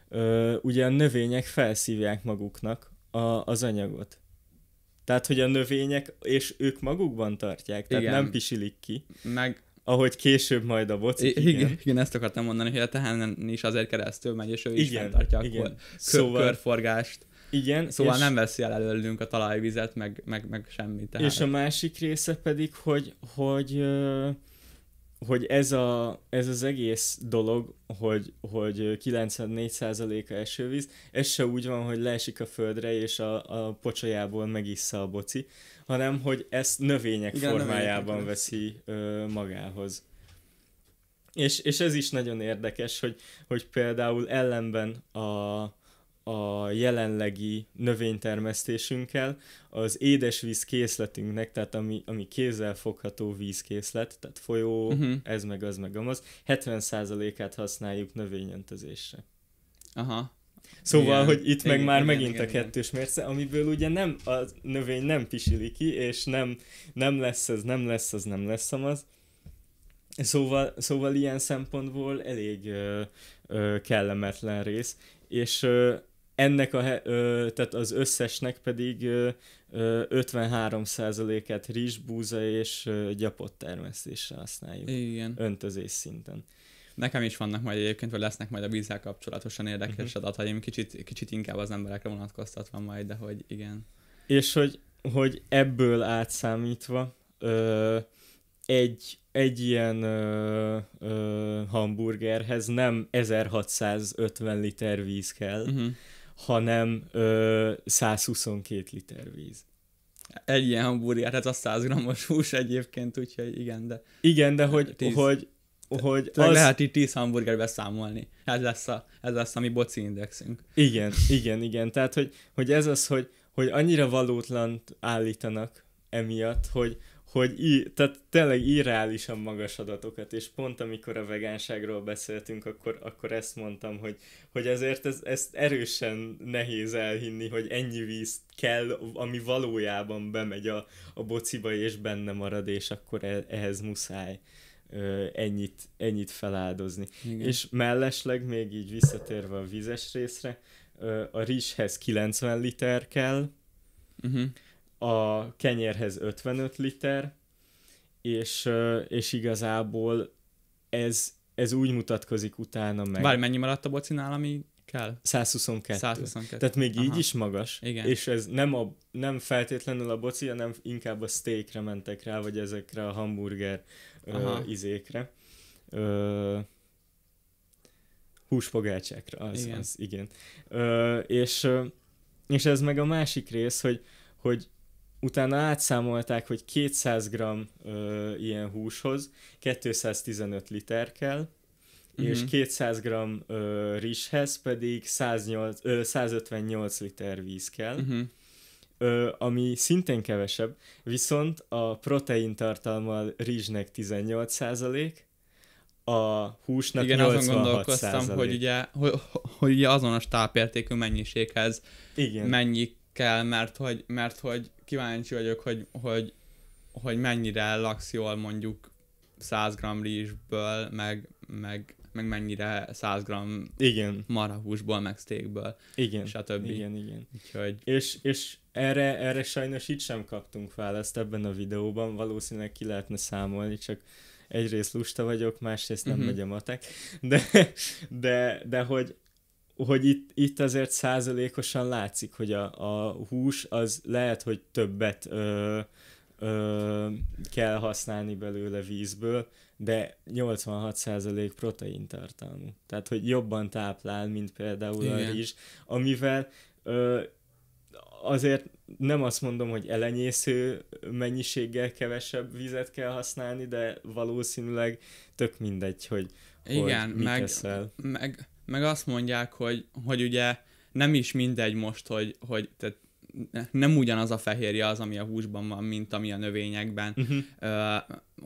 ö, ugye a növények felszívják maguknak a, az anyagot. Tehát, hogy a növények, és ők magukban tartják, tehát Igen. nem pisilik ki. Meg, ahogy később majd a bocik. igen. igen, igen, ezt akartam mondani, hogy a tehenen is azért keresztül megy, és ő igen, is fenntartja igen. a kör, szóval, körforgást. Igen. Szóval és, nem veszi el előlünk a talajvizet, meg, meg, meg semmit. Tehát. És a másik része pedig, hogy, hogy, hogy ez, a, ez az egész dolog, hogy, hogy 94%-a esővíz, ez se úgy van, hogy leesik a földre, és a, a pocsajából megissza a boci, hanem hogy ezt növények Igen, formájában növények veszi ö, magához. És, és ez is nagyon érdekes, hogy, hogy például ellenben a, a jelenlegi növénytermesztésünkkel az édesvíz készletünknek, tehát ami, ami kézzel fogható vízkészlet, tehát folyó, uh-huh. ez meg az meg amaz, 70%-át használjuk növényöntözésre. Aha. Szóval, igen, hogy itt igen, meg már igen, megint igen, a kettős mérce, amiből ugye nem, a növény nem pisili ki, és nem, nem lesz ez, nem lesz az, nem lesz az. Szóval, szóval ilyen szempontból elég ö, ö, kellemetlen rész, és ö, ennek a, ö, tehát az összesnek pedig ö, ö, 53%-át rizsbúza és ö, gyapott termesztésre használjuk. Igen. Öntözés szinten. Nekem is vannak majd egyébként, vagy lesznek majd a vízzel kapcsolatosan érdekes uh-huh. adataim, kicsit, kicsit inkább az emberekre vonatkoztatva majd, de hogy igen. És hogy, hogy ebből átszámítva ö, egy, egy ilyen ö, ö, hamburgerhez nem 1650 liter víz kell, uh-huh. Hanem ö, 122 liter víz. Egy ilyen hamburger, ez a 100 grammos hús egyébként, úgyhogy igen, de... Igen, de hogy, 10... hogy hogy az... lehet itt 10 hamburgerbe számolni. Ez lesz a, ez lesz a mi boci indexünk. Igen, igen, igen. Tehát, hogy, hogy ez az, hogy, hogy annyira valótlan állítanak emiatt, hogy, hogy í, tehát tényleg irreálisan magas adatokat, és pont amikor a vegánságról beszéltünk, akkor, akkor ezt mondtam, hogy, hogy ezért ez, ezt erősen nehéz elhinni, hogy ennyi víz kell, ami valójában bemegy a, a bociba, és benne marad, és akkor e, ehhez muszáj ennyit, ennyit feláldozni. Igen. És mellesleg még így visszatérve a vízes részre, a rizshez 90 liter kell, uh-huh. A kenyérhez 55 liter, és, és igazából ez, ez úgy mutatkozik utána meg. Várj, mennyi maradt a bocinál, ami kell? 122. 122. Tehát még Aha. így is magas. Igen. És ez nem, a, nem feltétlenül a boci, hanem inkább a steakre mentek rá, vagy ezekre a hamburger ö, izékre. Ö, húsfogácsákra, az, igen. az, igen. Ö, és, és ez meg a másik rész, hogy, hogy utána átszámolták, hogy 200 g ö, ilyen húshoz 215 liter kell, uh-huh. és 200 g ö, rizshez pedig 108, ö, 158 liter víz kell. Uh-huh ö, ami szintén kevesebb, viszont a protein a rizsnek 18%, a húsnak Igen, 86 azon gondolkoztam, hogy ugye, hogy, hogy ugye azonos tápértékű mennyiséghez Igen. mennyi kell, mert hogy, mert hogy kíváncsi vagyok, hogy, hogy, hogy mennyire laksz jól mondjuk 100 g rizsből, meg, meg meg mennyire 100 g Igen, marhahúsból, meg steakből, igen, stb. igen, igen. Úgyhogy És, és erre, erre sajnos itt sem kaptunk választ ebben a videóban, valószínűleg ki lehetne számolni, csak egyrészt lusta vagyok, másrészt nem Mhm. megy a matek, de, de, de hogy, hogy itt, itt azért százalékosan látszik, hogy a, a hús az lehet, hogy többet ö, ö, kell használni belőle vízből, de 86% protein tartalmú. Tehát, hogy jobban táplál, mint például a Igen. rizs, amivel ö, azért nem azt mondom, hogy elenyésző mennyiséggel kevesebb vizet kell használni, de valószínűleg tök mindegy, hogy, igen, hogy mit meg, eszel. meg, meg azt mondják, hogy, hogy ugye nem is mindegy most, hogy, hogy tehát nem ugyanaz a fehérje az, ami a húsban van, mint ami a növényekben, Uh-huh. ö,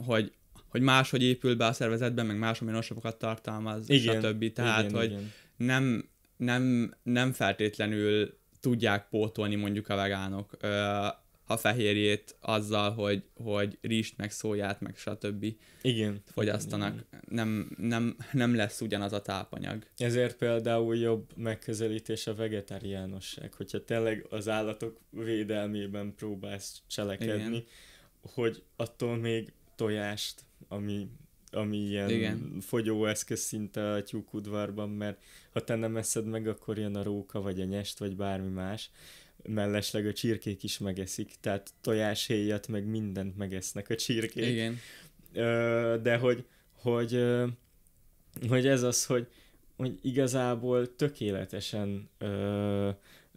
hogy, hogy máshogy épül be a szervezetben, meg más aminosavokat tartalmaz, Igen, stb. Tehát, igen, hogy igen. nem, nem, nem feltétlenül tudják pótolni mondjuk a vegánok a fehérjét azzal, hogy, hogy rizst, meg szóját, meg stb. Igen. fogyasztanak. Igen, Nem, nem, nem lesz ugyanaz a tápanyag. Ezért például jobb megközelítés a vegetáriánosság, hogyha tényleg az állatok védelmében próbálsz cselekedni, Igen. hogy attól még tojást, ami, ami ilyen Igen. fogyóeszköz szinte a tyúkudvarban, mert ha te nem eszed meg, akkor jön a róka, vagy a nyest, vagy bármi más. Mellesleg a csirkék is megeszik, tehát tojáshéjat, meg mindent megesznek a csirkék. Igen. Ö, de hogy, hogy, hogy ez az, hogy, hogy igazából tökéletesen ö,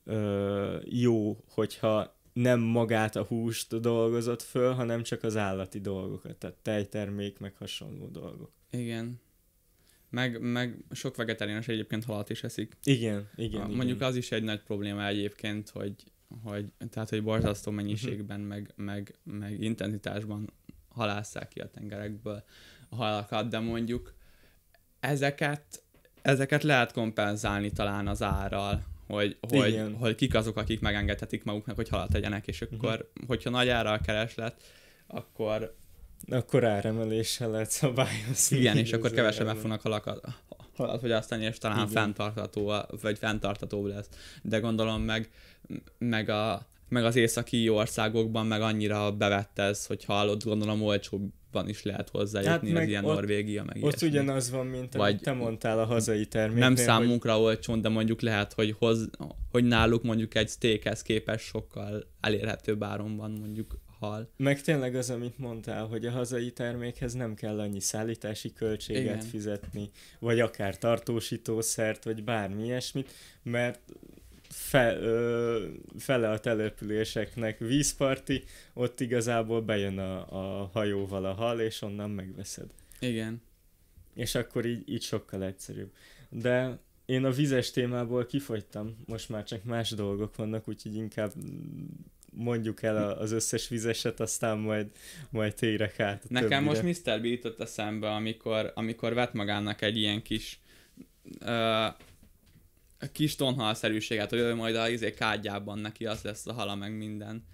ö, jó, hogyha nem magát a húst dolgozott föl, hanem csak az állati dolgokat, tehát tejtermék, meg hasonló dolgok. Igen. Meg, meg sok vegetáriánus egyébként halat is eszik. Igen, igen, a, igen. mondjuk az is egy nagy probléma egyébként, hogy, hogy tehát, hogy borzasztó mennyiségben, Mhm. meg, meg, meg intenzitásban halásszák ki a tengerekből a halakat, de mondjuk ezeket, ezeket lehet kompenzálni talán az árral, hogy, hogy, Igen. Mhm. hogy kik azok, akik megengedhetik maguknak, hogy halat tegyenek, és akkor, hogyha nagy ára a kereslet, akkor Akkor áremeléssel lehet szabályozni. igen, és akkor kevesebben fognak halakat, halat fogyasztani, és talán Igen. fenntartható, vagy fenntarthatóbb lesz. De gondolom meg, meg, a, meg az északi országokban meg annyira bevett ez, hogy hallod, gondolom olcsóbban is lehet hozzájutni, Hát az ilyen ott- Norvégia, meg Ott ilyesmi. ugyanaz van, mint Vagy- amit te mondtál a hazai terméknél. Nem hogy- számunkra olcsón, de mondjuk lehet, hogy, hoz, hogy náluk mondjuk egy steakhez képest sokkal elérhetőbb áron van mondjuk hal. Meg tényleg az, amit mondtál, hogy a hazai termékhez nem kell annyi szállítási költséget Igen. Fizetni, vagy akár tartósítószert, vagy bármi ilyesmit, mert fe, ö, fele a településeknek vízparti, ott igazából bejön a, a hajóval a hal, és onnan megveszed. Igen. És akkor így, így sokkal egyszerűbb. De én a vizes témából kifogytam, most már csak más dolgok vannak, úgyhogy inkább mondjuk el az összes vizeset, aztán majd, majd térek át Nekem többire. most Mr. B jutott eszembe, amikor, amikor vett magának egy ilyen kis ö, kis tonhalszerűséget, hogy ő majd a izé kádjában neki az lesz a hala, meg minden.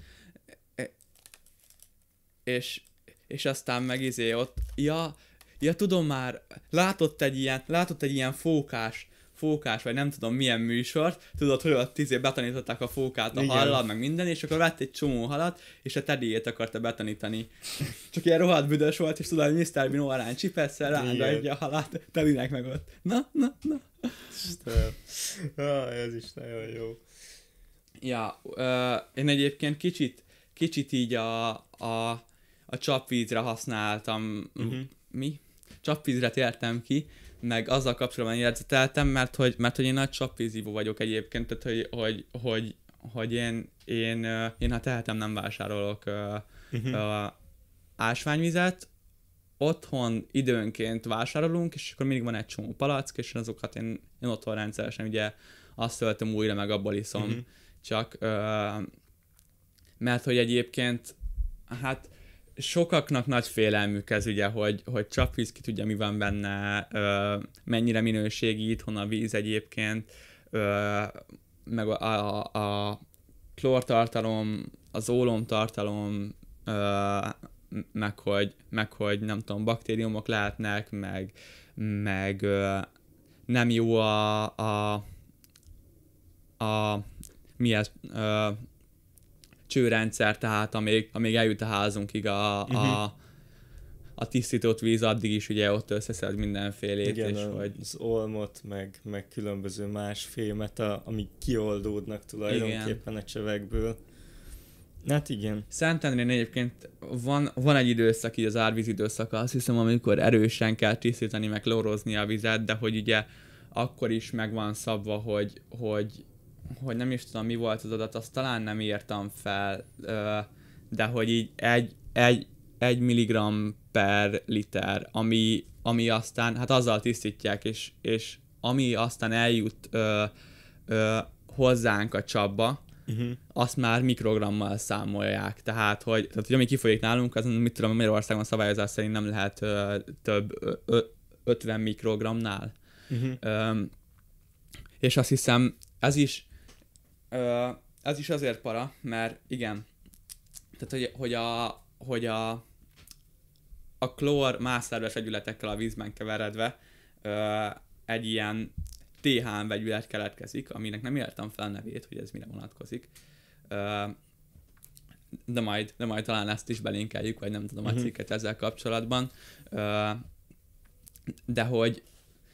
És, és aztán meg izé ott, ja, ja tudom már, látott egy ilyen, látott egy ilyen fókás, fókás, vagy nem tudom milyen műsort, tudod, hogy ott izé betanították a fókát a Igen. hallal, meg minden, és akkor vett egy csomó halat, és a tedéjét akarta betanítani. Csak ilyen rohadt büdös volt, és tudod, hogy Mr. Bean órán csipesszel, egy a halat, telinek meg ott. Na, na, na. Istenem. ah, ez is nagyon jó. Ja, ö, én egyébként kicsit, kicsit így a, a, a csapvízre használtam, uh-huh. mi? Csapvízre tértem ki, meg azzal kapcsolatban jegyzeteltem, mert hogy, mert hogy én nagy csapvízívó vagyok egyébként, tehát hogy, hogy, hogy, hogy én, én, ö, én ha tehetem, nem vásárolok ö, ásványvizet, otthon időnként vásárolunk, és akkor mindig van egy csomó palack, és azokat én, én otthon rendszeresen ugye azt töltöm újra, meg abból iszom. Mhm. Csak ö, mert hogy egyébként hát sokaknak nagy félelmük ez ugye, hogy, hogy csapvíz ki tudja, mi van benne, ö, mennyire minőségi itthon a víz egyébként, ö, meg a, a, a klórtartalom, az ólomtartalom, ö, meg hogy, meg hogy nem tudom, baktériumok lehetnek, meg, meg ö, nem jó a, a, a mi ez, ö, csőrendszer, tehát amíg, amíg eljut a házunkig a, uh-huh. a, mhm. a tisztított víz, addig is ugye ott összeszed mindenfélét. Igen, és hogy... az olmot, meg, meg különböző más fémet, a, amik kioldódnak tulajdonképpen Igen. a csövekből. Hát igen. Szentendrén egyébként van, van egy időszak, így az árvíz időszaka, azt hiszem, amikor erősen kell tisztítani, meg lórozni a vizet, de hogy ugye akkor is meg van szabva, hogy, hogy, hogy nem is tudom, mi volt az adat, azt talán nem írtam fel, de hogy így egy, egy, egy milligram per liter, ami, ami aztán, hát azzal tisztítják, és, és ami aztán eljut ö, ö, hozzánk a csapba, uh-huh. azt már mikrogrammal számolják. Tehát, hogy, tehát, hogy ami kifolyik nálunk, az mit tudom, Magyarországon szabályozás szerint nem lehet ö, több ö, 50 mikrogramnál. Uh-huh. Ö, és azt hiszem, ez is ö, ez is azért para, mert igen, tehát hogy, hogy a, hogy a, a klór más szerves vegyületekkel a vízben keveredve ö, egy ilyen THM vegyület keletkezik, aminek nem értem fel a nevét, hogy ez mire vonatkozik. De majd, de majd talán ezt is belinkeljük, vagy nem tudom a mhm. cikket ezzel kapcsolatban. De hogy,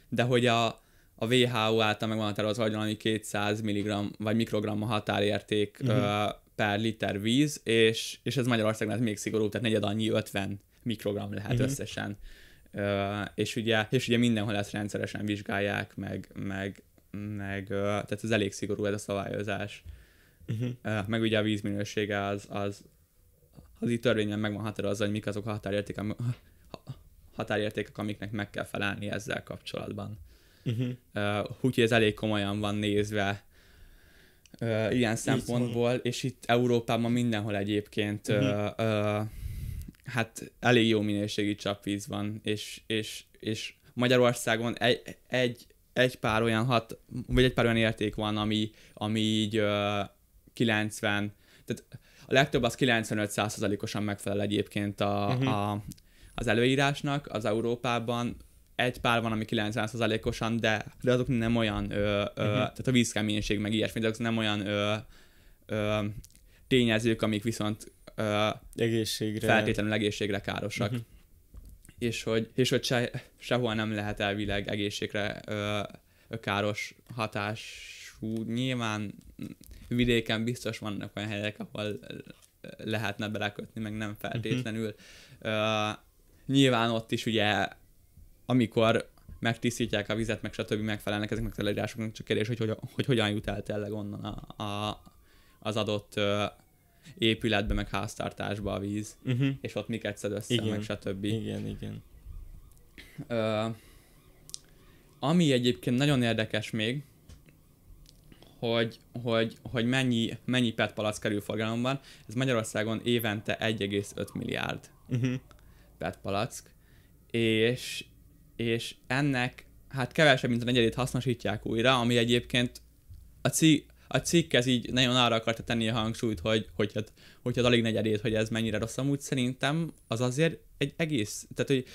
de hogy a, a WHO által meg van határozva, hogy valami 200 mg vagy mikrogram a határérték uh-huh. per liter víz, és, és ez Magyarországon ez még szigorú, tehát negyed annyi 50 mikrogram lehet uh-huh. összesen. Uh, és, ugye, és ugye mindenhol ezt rendszeresen vizsgálják, meg, meg, meg uh, tehát ez elég szigorú ez a szabályozás. Uh-huh. Uh, meg ugye a vízminősége az, az, az itt törvényen meg van határozva, hogy mik azok a határértékek, határértékek, amiknek meg kell felelni ezzel kapcsolatban. Uh-huh. Uh, úgyhogy ez elég komolyan van nézve uh, ilyen szempontból, és itt Európában mindenhol egyébként uh-huh. uh, uh, hát elég jó minőségi csapvíz van, és, és, és Magyarországon egy, egy, egy pár olyan hat, vagy egy pár olyan érték van, ami, ami így uh, 90, tehát a legtöbb az 95%-osan megfelel egyébként a, uh-huh. a, az előírásnak az Európában, egy pár van, ami 90%-osan, de, de azok nem olyan, ö, ö, uh-huh. tehát a vízkeménység meg ilyesmi, azok nem olyan ö, ö, tényezők, amik viszont ö, egészségre. feltétlenül egészségre károsak. Uh-huh. És hogy, és hogy se, sehol nem lehet elvileg egészségre ö, káros hatású. Nyilván vidéken biztos vannak olyan helyek, ahol lehetne belekötni, meg nem feltétlenül. Uh-huh. Uh, nyilván ott is ugye, amikor megtisztítják a vizet, meg stb. megfelelnek ezeknek az előírásoknak, csak kérdés, hogy, hogy, hogy hogyan jut el tényleg onnan a, a, az adott uh, épületbe, meg háztartásba a víz, uh-huh. és ott miket szed össze, igen. meg stb. Igen, igen. Uh, ami egyébként nagyon érdekes még, hogy, hogy, hogy mennyi, mennyi PET palack kerül forgalomban. Ez Magyarországon évente 1,5 milliárd uh-huh. PET palack, és, és ennek hát kevesebb, mint a negyedét hasznosítják újra, ami egyébként a, ci, a cikk ez így nagyon arra akarta tenni a hangsúlyt, hogy, hogy hát, hogy az alig negyedét, hogy ez mennyire rossz, amúgy szerintem az azért egy egész, tehát hogy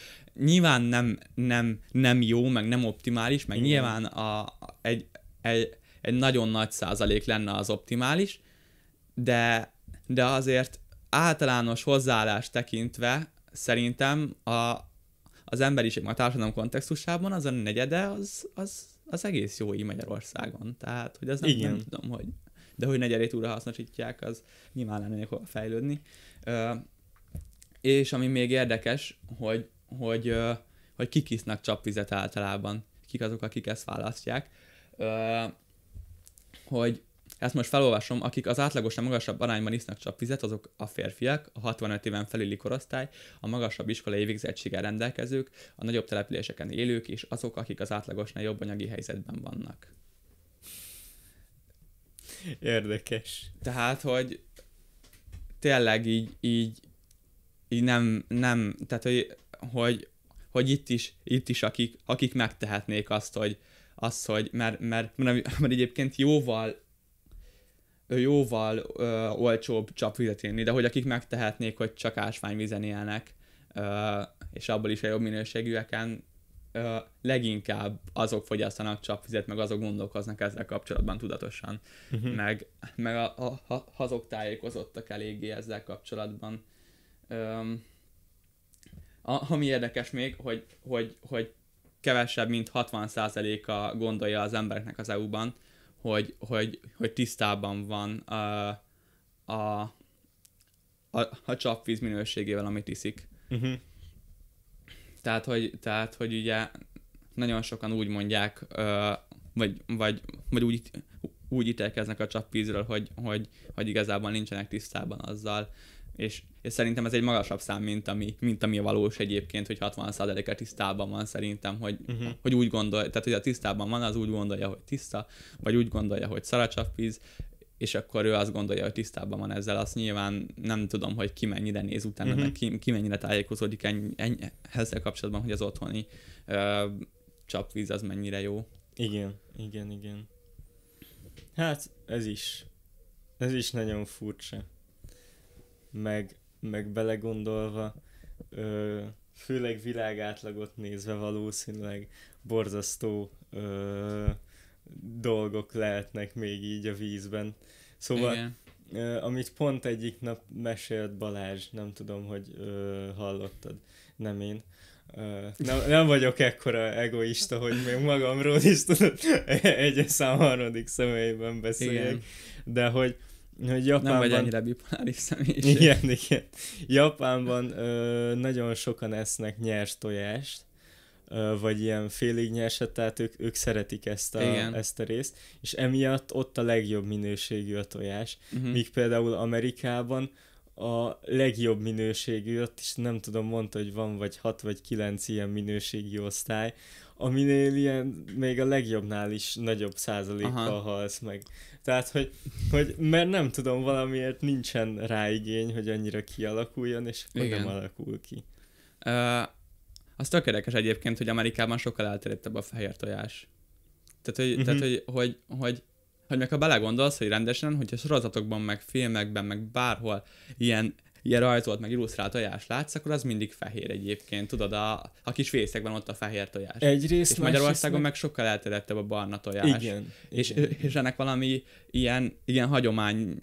nyilván nem, nem, nem jó, meg nem optimális, meg Igen. nyilván a, egy, egy, egy nagyon nagy százalék lenne az optimális, de, de azért általános hozzáállás tekintve szerintem a, az emberiség, a társadalom kontextusában az a negyede az, az, az egész jó így Magyarországon. Tehát, hogy az nem, Igen. nem tudom, hogy de hogy negyedét újra hasznosítják, az nyilván lenne hol fejlődni. Ö, és ami még érdekes, hogy, hogy, ö, hogy kik isznak csapvizet általában, kik azok, akik ezt választják. Ö, hogy ezt most felolvasom, akik az átlagosnál magasabb arányban isznak csapvizet, azok a férfiak, a 65 éven felüli korosztály, a magasabb iskolai végzettséggel rendelkezők, a nagyobb településeken élők, és azok, akik az átlagosnál jobb anyagi helyzetben vannak. Érdekes. Tehát, hogy tényleg így, így, így nem, nem, tehát, hogy, hogy, hogy itt is, itt is akik, akik megtehetnék azt, hogy, az, hogy mert, mert, mert, mert egyébként jóval jóval ö, olcsóbb csapvizet inni, de hogy akik megtehetnék, hogy csak ásványvízen élnek, ö, és abból is a jobb minőségűeken, ö, leginkább azok fogyasztanak csapvizet, meg azok gondolkoznak ezzel kapcsolatban tudatosan, uh-huh. meg, meg a, a, a, azok tájékozottak eléggé ezzel kapcsolatban. Ö, a, ami érdekes még, hogy, hogy, hogy kevesebb, mint 60%-a gondolja az embereknek az EU-ban, hogy, hogy, hogy tisztában van a, a, a, a csapvíz minőségével, amit iszik. Uh-huh. Tehát, hogy, tehát, hogy ugye nagyon sokan úgy mondják, vagy, vagy, vagy úgy, úgy ítélkeznek a csapvízről, hogy, hogy, hogy igazából nincsenek tisztában azzal, és, és szerintem ez egy magasabb szám, mint ami, mint ami a valós egyébként, hogy 60%-a tisztában van szerintem, hogy, uh-huh. hogy úgy gondolja, tehát hogy a tisztában van, az úgy gondolja, hogy tiszta, vagy úgy gondolja, hogy szaracsapvíz, és akkor ő azt gondolja, hogy tisztában van ezzel, azt nyilván nem tudom, hogy ki mennyire néz utána, uh-huh. meg ki, ki mennyire tájékozódik ennyi, ennyi, ezzel kapcsolatban, hogy az otthoni ö, csapvíz az mennyire jó. Igen, igen, igen. Hát ez is, ez is nagyon furcsa meg, meg belegondolva, ö, főleg világátlagot nézve valószínűleg borzasztó ö, dolgok lehetnek még így a vízben. Szóval, Igen. Ö, amit pont egyik nap mesélt Balázs, nem tudom, hogy ö, hallottad, nem én, nem, nem vagyok ekkora egoista, hogy még magamról is tudod egyes szám harmadik személyben beszéljek, Igen. de hogy hogy Japánban... Nem vagy ennyire bipoláris személyiség. Igen, igen. Japánban ö, nagyon sokan esznek nyers tojást, ö, vagy ilyen félig nyerset, tehát ők, ők szeretik ezt a, igen. ezt a részt, és emiatt ott a legjobb minőségű a tojás, uh-huh. míg például Amerikában a legjobb minőségű, ott is nem tudom, mondta, hogy van vagy 6 vagy 9 ilyen minőségi osztály, aminél ilyen még a legjobbnál is nagyobb százalékkal Aha. halsz meg. Tehát, hogy, hogy mert nem tudom, valamiért nincsen rá igény, hogy annyira kialakuljon, és akkor Igen. nem alakul ki. Uh, az tökéletes egyébként, hogy Amerikában sokkal elterjedtebb a fehér tojás. Tehát, hogy, uh-huh. tehát, hogy, hogy, hogy hogy meg ha belegondolsz, hogy rendesen, hogyha sorozatokban, meg filmekben, meg bárhol ilyen ilyen rajzolt, meg illusztrált tojás látsz, akkor az mindig fehér egyébként, tudod, a, a kis fészekben ott a fehér tojás. Egyrészt, és Magyarországon meg... meg sokkal elterjedtebb a barna tojás. Igen. És, igen. és ennek valami ilyen, ilyen hagyomány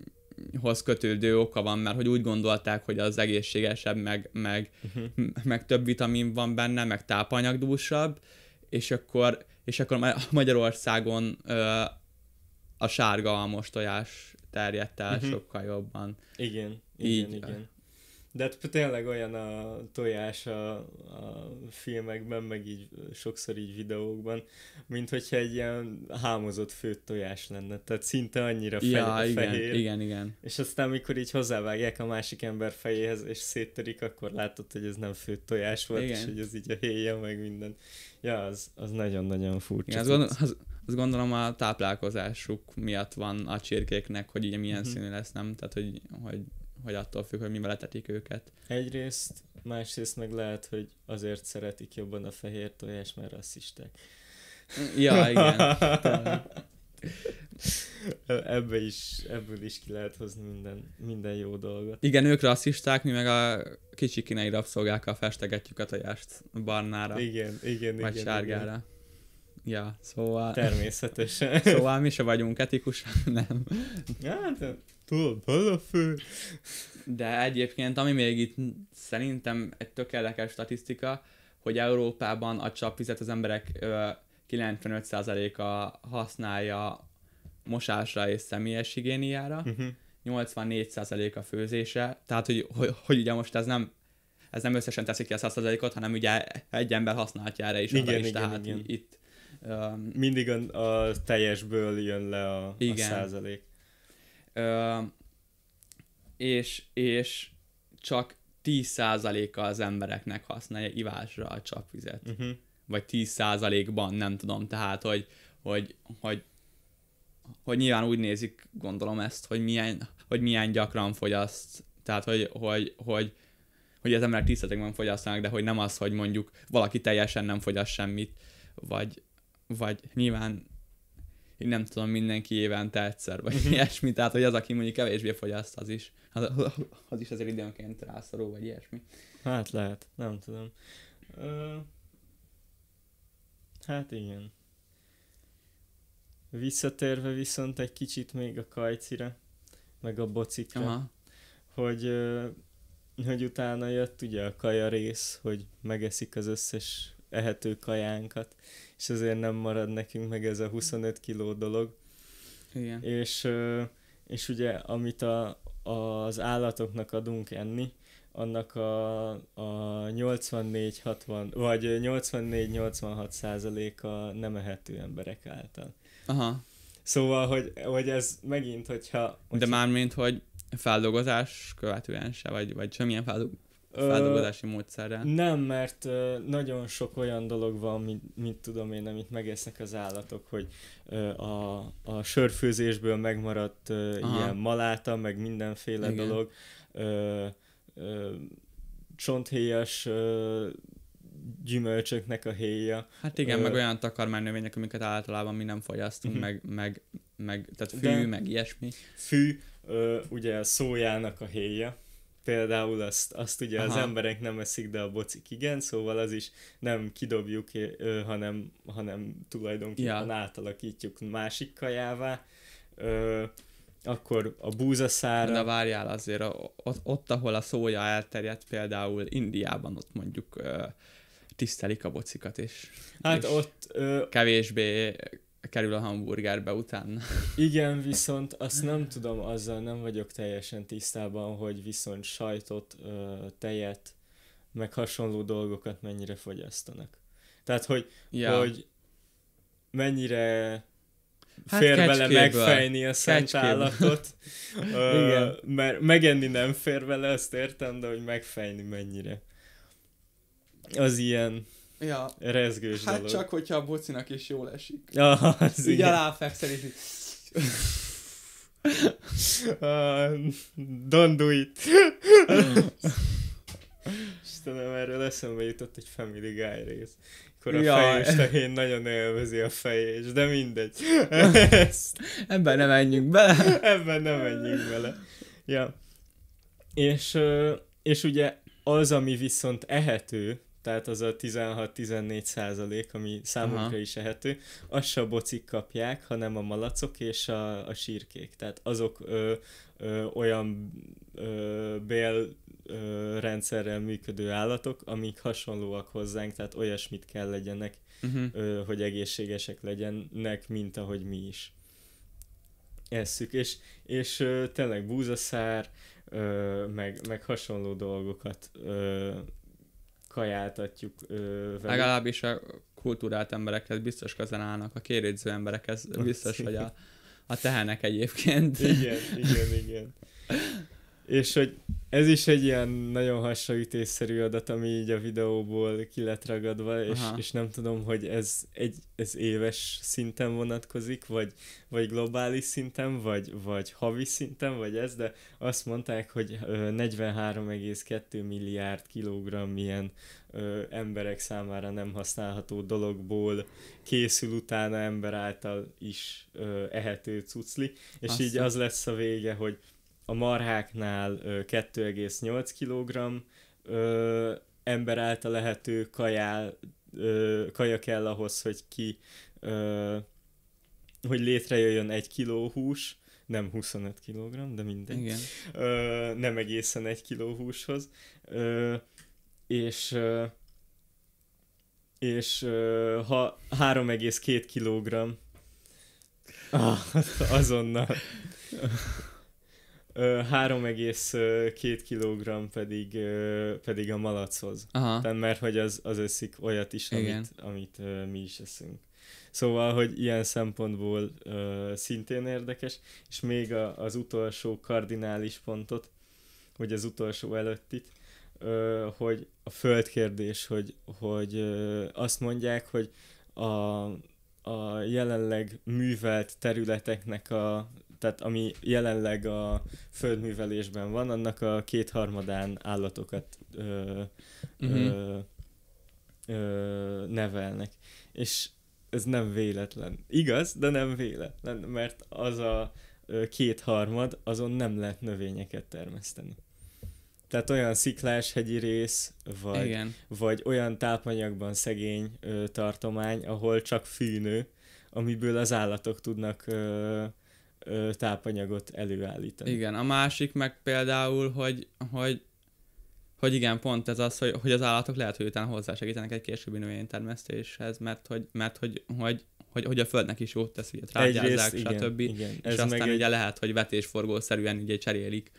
hoz kötődő oka van, mert hogy úgy gondolták, hogy az egészségesebb, meg, meg, uh-huh. meg több vitamin van benne, meg tápanyagdúsabb, és akkor, és akkor Magyarországon ö, a sárga almos tojás terjedt el uh-huh. sokkal jobban. Igen, igen, Így, igen. De hát tényleg olyan a tojás a, a filmekben, meg így sokszor így videókban, mint hogyha egy ilyen hámozott főtt tojás lenne. Tehát szinte annyira fehér. Ja, igen, fehér. igen, igen. És aztán, mikor így hozzávágják a másik ember fejéhez, és szétterik, akkor látod, hogy ez nem főtt tojás volt, igen. és hogy ez így a héja, meg minden. Ja, az, az nagyon-nagyon furcsa. Igen, az, az, azt gondolom a táplálkozásuk miatt van a csirkéknek, hogy ugye milyen uh-huh. színű lesz, nem? Tehát, hogy, hogy, hogy attól függ, hogy mivel letetik őket. Egyrészt, másrészt meg lehet, hogy azért szeretik jobban a fehér tojás, mert rasszisták. Ja, igen. Ebbe is, ebből is ki lehet hozni minden, minden jó dolgot. Igen, ők rasszisták, mi meg a kicsi kínai rabszolgákkal festegetjük a tojást barnára. Igen, igen, vagy igen. sárgára. Igen. Ja, szóval... Természetesen. szóval mi se vagyunk etikusak, nem. Hát, tudod, a fő. De egyébként, ami még itt szerintem egy tökéletes statisztika, hogy Európában a csapvizet az emberek 95%-a használja mosásra és személyes higiéniára, uh-huh. 84% a főzése, tehát hogy, hogy, hogy ugye most ez nem ez nem összesen teszik ki a 100%-ot, hanem ugye egy ember használhatja erre is, igen, is igen, tehát igen. itt Mindig a, a teljesből jön le a, igen. a százalék. Uh, és, és csak 10%-a az embereknek használja ivásra a csapvizet. Uh-huh. Vagy 10%-ban, nem tudom. Tehát, hogy, hogy, hogy, hogy nyilván úgy nézik, gondolom ezt, hogy milyen, hogy milyen gyakran fogyaszt. Tehát, hogy, hogy, hogy, hogy az emberek 10%-ban fogyasztanak, de hogy nem az, hogy mondjuk valaki teljesen nem fogyaszt semmit, vagy, vagy nyilván így nem tudom, mindenki évente egyszer, vagy Mhm. ilyesmi, tehát hogy az, aki mondjuk kevésbé fogyaszt, az is, az, az is azért időnként rászorul, vagy ilyesmi. Hát lehet, nem tudom. Ö... Hát igen. Visszatérve viszont egy kicsit még a kajcira, meg a bocikra, Aha. hogy, hogy utána jött ugye a kaja rész, hogy megeszik az összes ehető kajánkat, és azért nem marad nekünk meg ez a 25 kiló dolog. Igen. És, és ugye amit a, az állatoknak adunk enni, annak a, a 84-60, vagy 84-86 százaléka nem ehető emberek által. Aha. Szóval, hogy, hogy ez megint, hogyha... De hogyha mármint, hogy feldolgozás követően se, vagy, vagy semmilyen feldol- ö, feldolgozási módszerrel. Nem, mert ö, nagyon sok olyan dolog van, mint, mint tudom én, amit megesznek az állatok, hogy ö, a, a sörfőzésből megmaradt ö, ilyen maláta, meg mindenféle Igen. dolog, ö, ö, csonthéjas ö, gyümölcsöknek a héja. Hát igen, Ö, meg olyan takarmánynövények, amiket általában mi nem fogyasztunk, Mhm. meg, meg, meg, tehát fű, De- meg ilyesmi. Fű, ö, ugye a szójának a héja, például azt, azt ugye az Aha. emberek nem eszik, de a bocik igen, szóval az is nem kidobjuk, ö, hanem, hanem tulajdonképpen Ja. átalakítjuk másik kajává. Ö, akkor a búzaszára, De várjál azért, ott, ott, ahol a szója elterjedt, például Indiában, ott mondjuk tisztelik a bocikat, és, hát és ott ö, kevésbé kerül a hamburgerbe utána. igen, viszont azt nem tudom, azzal nem vagyok teljesen tisztában, hogy viszont sajtot, tejet, meg hasonló dolgokat mennyire fogyasztanak. Tehát, hogy Ja, hogy mennyire Hát fér bele kecskéből. megfejni a szent állatot. Ö, Igen. mert megenni nem fér bele, azt értem, de hogy megfejni mennyire. Az ilyen ja. rezgős Hát dolog. csak, hogyha a bocinak is jól esik. Ah, az Így igen. aláfekszel, és így... Ah, don't do it. Istenem, erről eszembe jutott egy Family Guy rész. Akkor a Jaj. fejés tehén nagyon élvezi a fejés, de mindegy. Ezt Ebben nem menjünk bele. Ebben nem menjünk bele. Ja. És, és ugye az, ami viszont ehető, tehát az a 16-14 százalék, ami számunkra Aha. is ehető, azt se a bocik kapják, hanem a malacok és a, a sírkék. Tehát azok ö, ö, olyan ö, bél ö, rendszerrel működő állatok, amik hasonlóak hozzánk, tehát olyasmit kell legyenek, Uh-huh. ö, hogy egészségesek legyenek, mint ahogy mi is esszük, és, és ö, tényleg búzaszár, ö, meg, meg hasonló dolgokat ö, kajáltatjuk ö, velük. Legalábbis a kultúrált emberekhez biztos közel állnak, a kérődző emberekhez biztos, hogy a, a tehenek egyébként. Igen, igen, igen. És hogy ez is egy ilyen nagyon hasonlítésszerű adat, ami így a videóból ki lett ragadva, és, Aha. és nem tudom, hogy ez, egy, ez éves szinten vonatkozik, vagy, vagy globális szinten, vagy, vagy havi szinten, vagy ez, de azt mondták, hogy ö, 43,2 milliárd kilogramm ilyen ö, emberek számára nem használható dologból készül utána ember által is ö, ehető cucli, és Azt így az lesz a vége, hogy a marháknál ö, 2,8 kg ember által lehető kajál, ö, kaja kell ahhoz, hogy ki hogy létrejöjjön egy kiló hús, nem 25 kg, de mindegy. Igen. Ö, nem egészen egy kiló húshoz. Ö, és ö, és ö, ha 3,2 kg ah, azonnal 3,2 kg pedig, pedig a malachoz. Aha. Tehát mert hogy az, az eszik olyat is, Igen. amit, amit mi is eszünk. Szóval, hogy ilyen szempontból szintén érdekes, és még a, az utolsó kardinális pontot, hogy az utolsó előttit, ö, hogy a földkérdés, hogy, hogy azt mondják, hogy a, a jelenleg művelt területeknek a tehát ami jelenleg a földművelésben van, annak a kétharmadán állatokat ö, Mhm. ö, ö, nevelnek. És ez nem véletlen. Igaz, de nem véletlen, mert az a kétharmad, azon nem lehet növényeket termeszteni. Tehát olyan sziklás hegyi rész, vagy, Igen. vagy olyan tápanyagban szegény ö, tartomány, ahol csak fűnő, amiből az állatok tudnak ö, ö, tápanyagot előállítani. Igen, a másik meg például, hogy, hogy hogy igen, pont ez az, hogy, hogy az állatok lehet, hogy utána hozzásegítenek egy későbbi növénytermesztéshez, mert hogy, mert hogy, hogy, hogy, hogy a földnek is jót tesz, ugye trágyázzák, stb. Igen, igen. És ez aztán meg ugye egy... lehet, hogy vetésforgószerűen ugye cserélik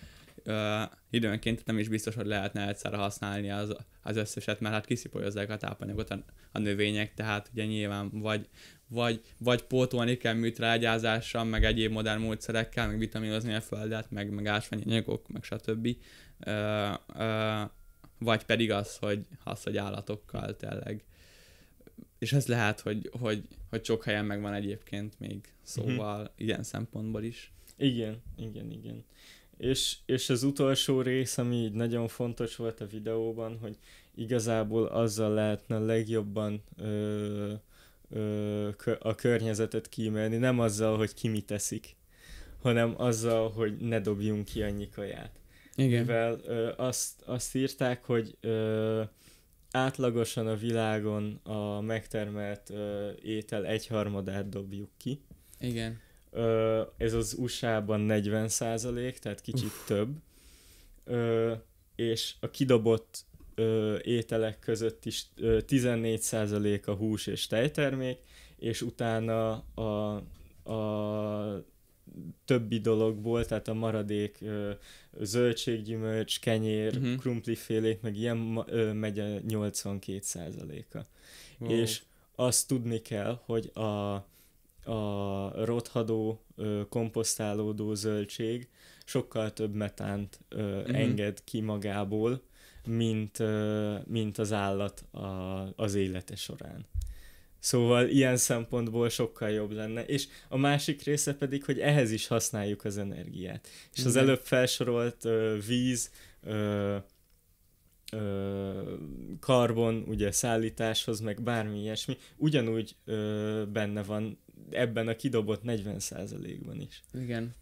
uh, időnként nem is biztos, hogy lehetne egyszerre használni az, az összeset, mert hát kiszipolyozzák a tápanyagot a, a növények, tehát ugye nyilván vagy, vagy, vagy pótolni kell műtrágyázással, meg egyéb modern módszerekkel, meg vitaminozni a földet, meg, meg ásványanyagok, meg stb. Uh, uh, vagy pedig az, hogy, az, hogy állatokkal tényleg. És ez lehet, hogy, hogy, hogy sok helyen megvan egyébként még, szóval uh-huh. ilyen szempontból is. Igen, igen, igen. És, és az utolsó rész, ami így nagyon fontos volt a videóban, hogy igazából azzal lehetne legjobban ö, ö, a környezetet kímélni, nem azzal, hogy ki mit teszik, hanem azzal, hogy ne dobjunk ki annyi kaját. Igen. Mivel ö, azt, azt írták, hogy ö, átlagosan a világon a megtermelt ö, étel egyharmadát dobjuk ki. Igen. Ö, ez az USA-ban 40 százalék, tehát kicsit Uff. több. Ö, és a kidobott ö, ételek között is ö, 14 százalék a hús és tejtermék, és utána a, a többi dologból, tehát a maradék ö, zöldséggyümölcs, kenyér, uh-huh. krumplifélék, meg ilyen ö, megy a 82 százaléka. Wow. És azt tudni kell, hogy a, a rothadó, komposztálódó zöldség sokkal több metánt uh-huh. enged ki magából, mint, mint az állat a, az élete során. Szóval ilyen szempontból sokkal jobb lenne. És a másik része pedig, hogy ehhez is használjuk az energiát. És az előbb felsorolt ö, víz, ö, ö, karbon, ugye szállításhoz, meg bármi ilyesmi, ugyanúgy ö, benne van ebben a kidobott 40%-ban is. Igen.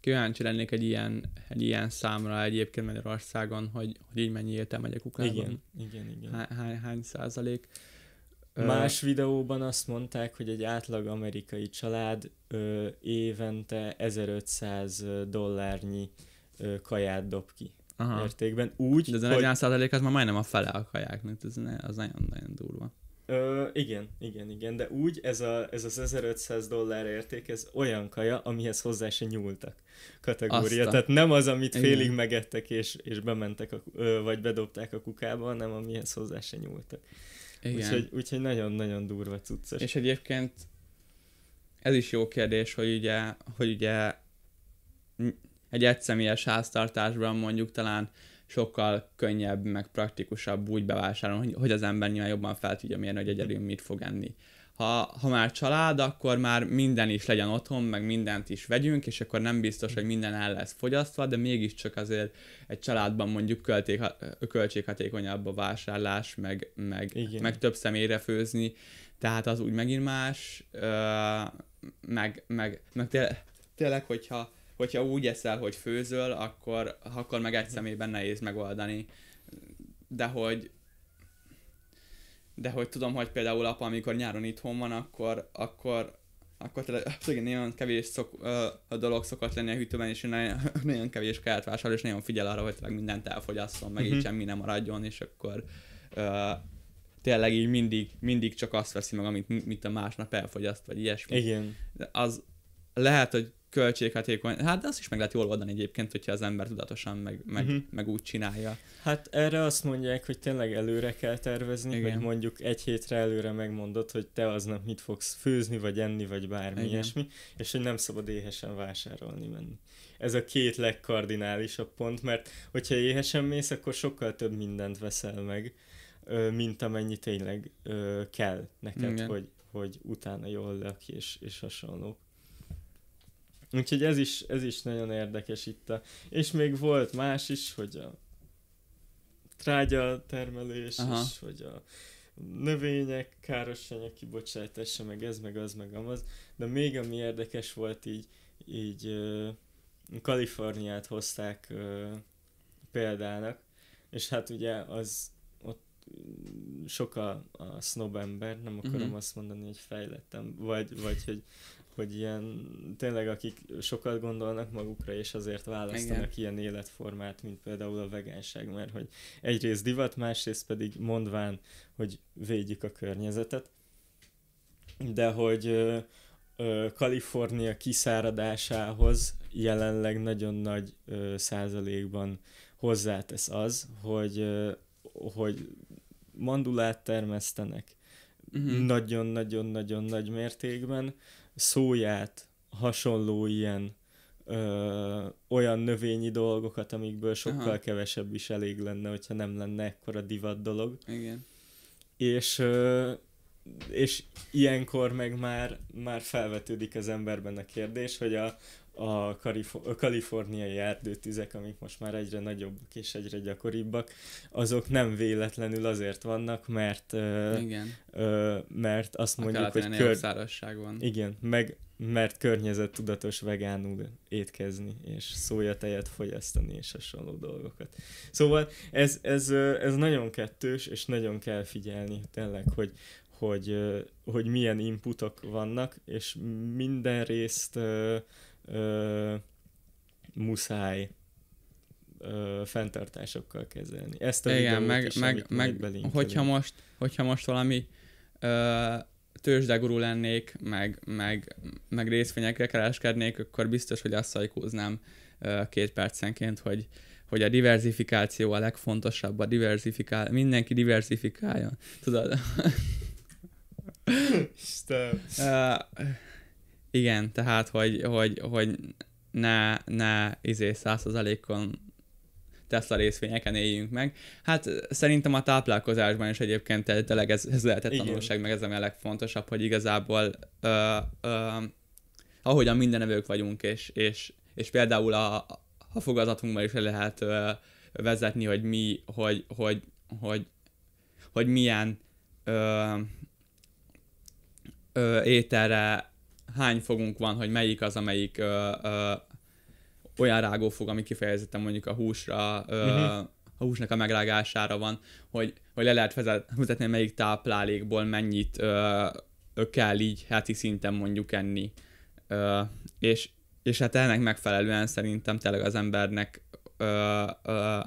Kíváncsi lennék egy ilyen, egy ilyen számra egyébként Magyarországon, hogy, hogy így mennyi értelme megy a kukában. Igen, igen, igen. Hány, hány, hány százalék. Más videóban azt mondták, hogy egy átlag amerikai család ö, évente 1500 dollárnyi ö, kaját dob ki Aha. értékben. Úgy, De ez a hogy... az már majdnem a fele a kajáknak, ez az nagyon-nagyon durva. Ö, igen, igen, igen, de úgy ez, a, ez az 1500 dollár érték, ez olyan kaja, amihez hozzá se nyúltak kategória. Azta. Tehát nem az, amit igen. félig megettek és, és bementek, a, vagy bedobták a kukába, hanem amihez hozzá se nyúltak. Igen. Úgyhogy, úgyhogy nagyon-nagyon durva cuccos. És egyébként ez is jó kérdés, hogy ugye, hogy ugye egy egyszemélyes háztartásban mondjuk talán sokkal könnyebb, meg praktikusabb úgy bevásárolni, hogy, hogy az ember nyilván jobban fel tudja mérni, hogy egyedül mit fog enni. Ha, ha már család, akkor már minden is legyen otthon, meg mindent is vegyünk, és akkor nem biztos, hogy minden el lesz fogyasztva, de mégiscsak azért egy családban mondjuk költék, költséghatékonyabb a vásárlás, meg, meg, meg több személyre főzni, tehát az úgy megint más, meg, meg, meg tényleg, tényleg hogyha, hogyha úgy eszel, hogy főzöl, akkor, akkor meg egy személyben nehéz megoldani, de hogy, de hogy tudom, hogy például apa, amikor nyáron itthon van, akkor, akkor, akkor tényleg nagyon kevés szok, a dolog szokott lenni a hűtőben, és nagyon, nagyon kevés kaját vásárol, és nagyon figyel arra, hogy tényleg mindent elfogyasszon, meg uh-huh. így mhm. semmi nem maradjon, és akkor uh, tényleg így mindig, mindig csak azt veszi meg, amit mit a másnap elfogyaszt, vagy ilyesmi. Igen. De az lehet, hogy költséghatékony. Hát de azt is meg lehet jól oldani egyébként, hogyha az ember tudatosan meg, meg, uh-huh. meg úgy csinálja. Hát erre azt mondják, hogy tényleg előre kell tervezni, Igen. hogy mondjuk egy hétre előre megmondod, hogy te aznap mit fogsz főzni, vagy enni, vagy bármi Igen. ilyesmi, és hogy nem szabad éhesen vásárolni menni. Ez a két legkardinálisabb pont, mert hogyha éhesen mész, akkor sokkal több mindent veszel meg, mint amennyi tényleg kell neked, hogy, hogy utána jól lök és, és hasonlók. Úgyhogy ez is, ez is nagyon érdekes itt. A... És még volt más is, hogy a trágya termelés, Aha. és hogy a növények, káros anyag kibocsátása, meg ez, meg az, meg amaz, de még ami érdekes volt így, így uh, Kaliforniát hozták uh, példának, és hát ugye az sok a, a snob ember, nem akarom uh-huh. azt mondani, hogy fejlettem, vagy, vagy hogy hogy ilyen tényleg akik sokat gondolnak magukra, és azért választanak Igen. ilyen életformát, mint például a vegánság, mert hogy egyrészt divat, másrészt pedig mondván, hogy védjük a környezetet, de hogy ö, ö, Kalifornia kiszáradásához jelenleg nagyon nagy ö, százalékban hozzátesz az, hogy, ö, hogy mandulát termesztenek uh-huh. nagyon-nagyon-nagyon nagy mértékben, szóját, hasonló ilyen ö, olyan növényi dolgokat, amikből sokkal Aha. kevesebb is elég lenne, hogyha nem lenne ekkora divat dolog. Igen. És, ö, és ilyenkor meg már, már felvetődik az emberben a kérdés, hogy a, a, a kaliforniai erdőtüzek, amik most már egyre nagyobbak és egyre gyakoribbak, azok nem véletlenül azért vannak, mert Igen. Ö, mert azt a mondjuk, hogy kör... van. Igen, meg mert környezettudatos vegánul étkezni, és szójatejet fogyasztani, és hasonló dolgokat. Szóval ez, ez, ez nagyon kettős, és nagyon kell figyelni tényleg, hogy, hogy, hogy milyen inputok vannak, és minden részt ö, muszáj ö, fenntartásokkal kezelni. Ezt a Igen, meg, is, meg, meg hogyha, most, hogyha most valami ö, tőzsdegurú lennék, meg, meg, meg részvényekre kereskednék, akkor biztos, hogy azt szajkóznám ö, két percenként, hogy, hogy a diversifikáció a legfontosabb, a diversifikál, mindenki diversifikáljon. Tudod? Isten. Uh, igen, tehát, hogy, hogy, hogy ne, ne izé százszerzalékon Tesla részvényeken éljünk meg. Hát szerintem a táplálkozásban is egyébként tényleg ez, ez lehetett tanulság, meg ez a legfontosabb, hogy igazából ö, ö, ahogyan mindenevők vagyunk, és, és, és például a, a fogazatunkban is lehet ö, vezetni, hogy mi, hogy, hogy, hogy, hogy milyen ö, ö, ételre hány fogunk van, hogy melyik az, amelyik ö, ö, olyan rágófog, ami kifejezetten mondjuk a húsra, ö, uh-huh. a húsnak a megrágására van, hogy, hogy le lehet vezetni, melyik táplálékból mennyit ö, ö, kell így heti szinten mondjuk enni. Ö, és, és hát ennek megfelelően szerintem tényleg az embernek ö, ö,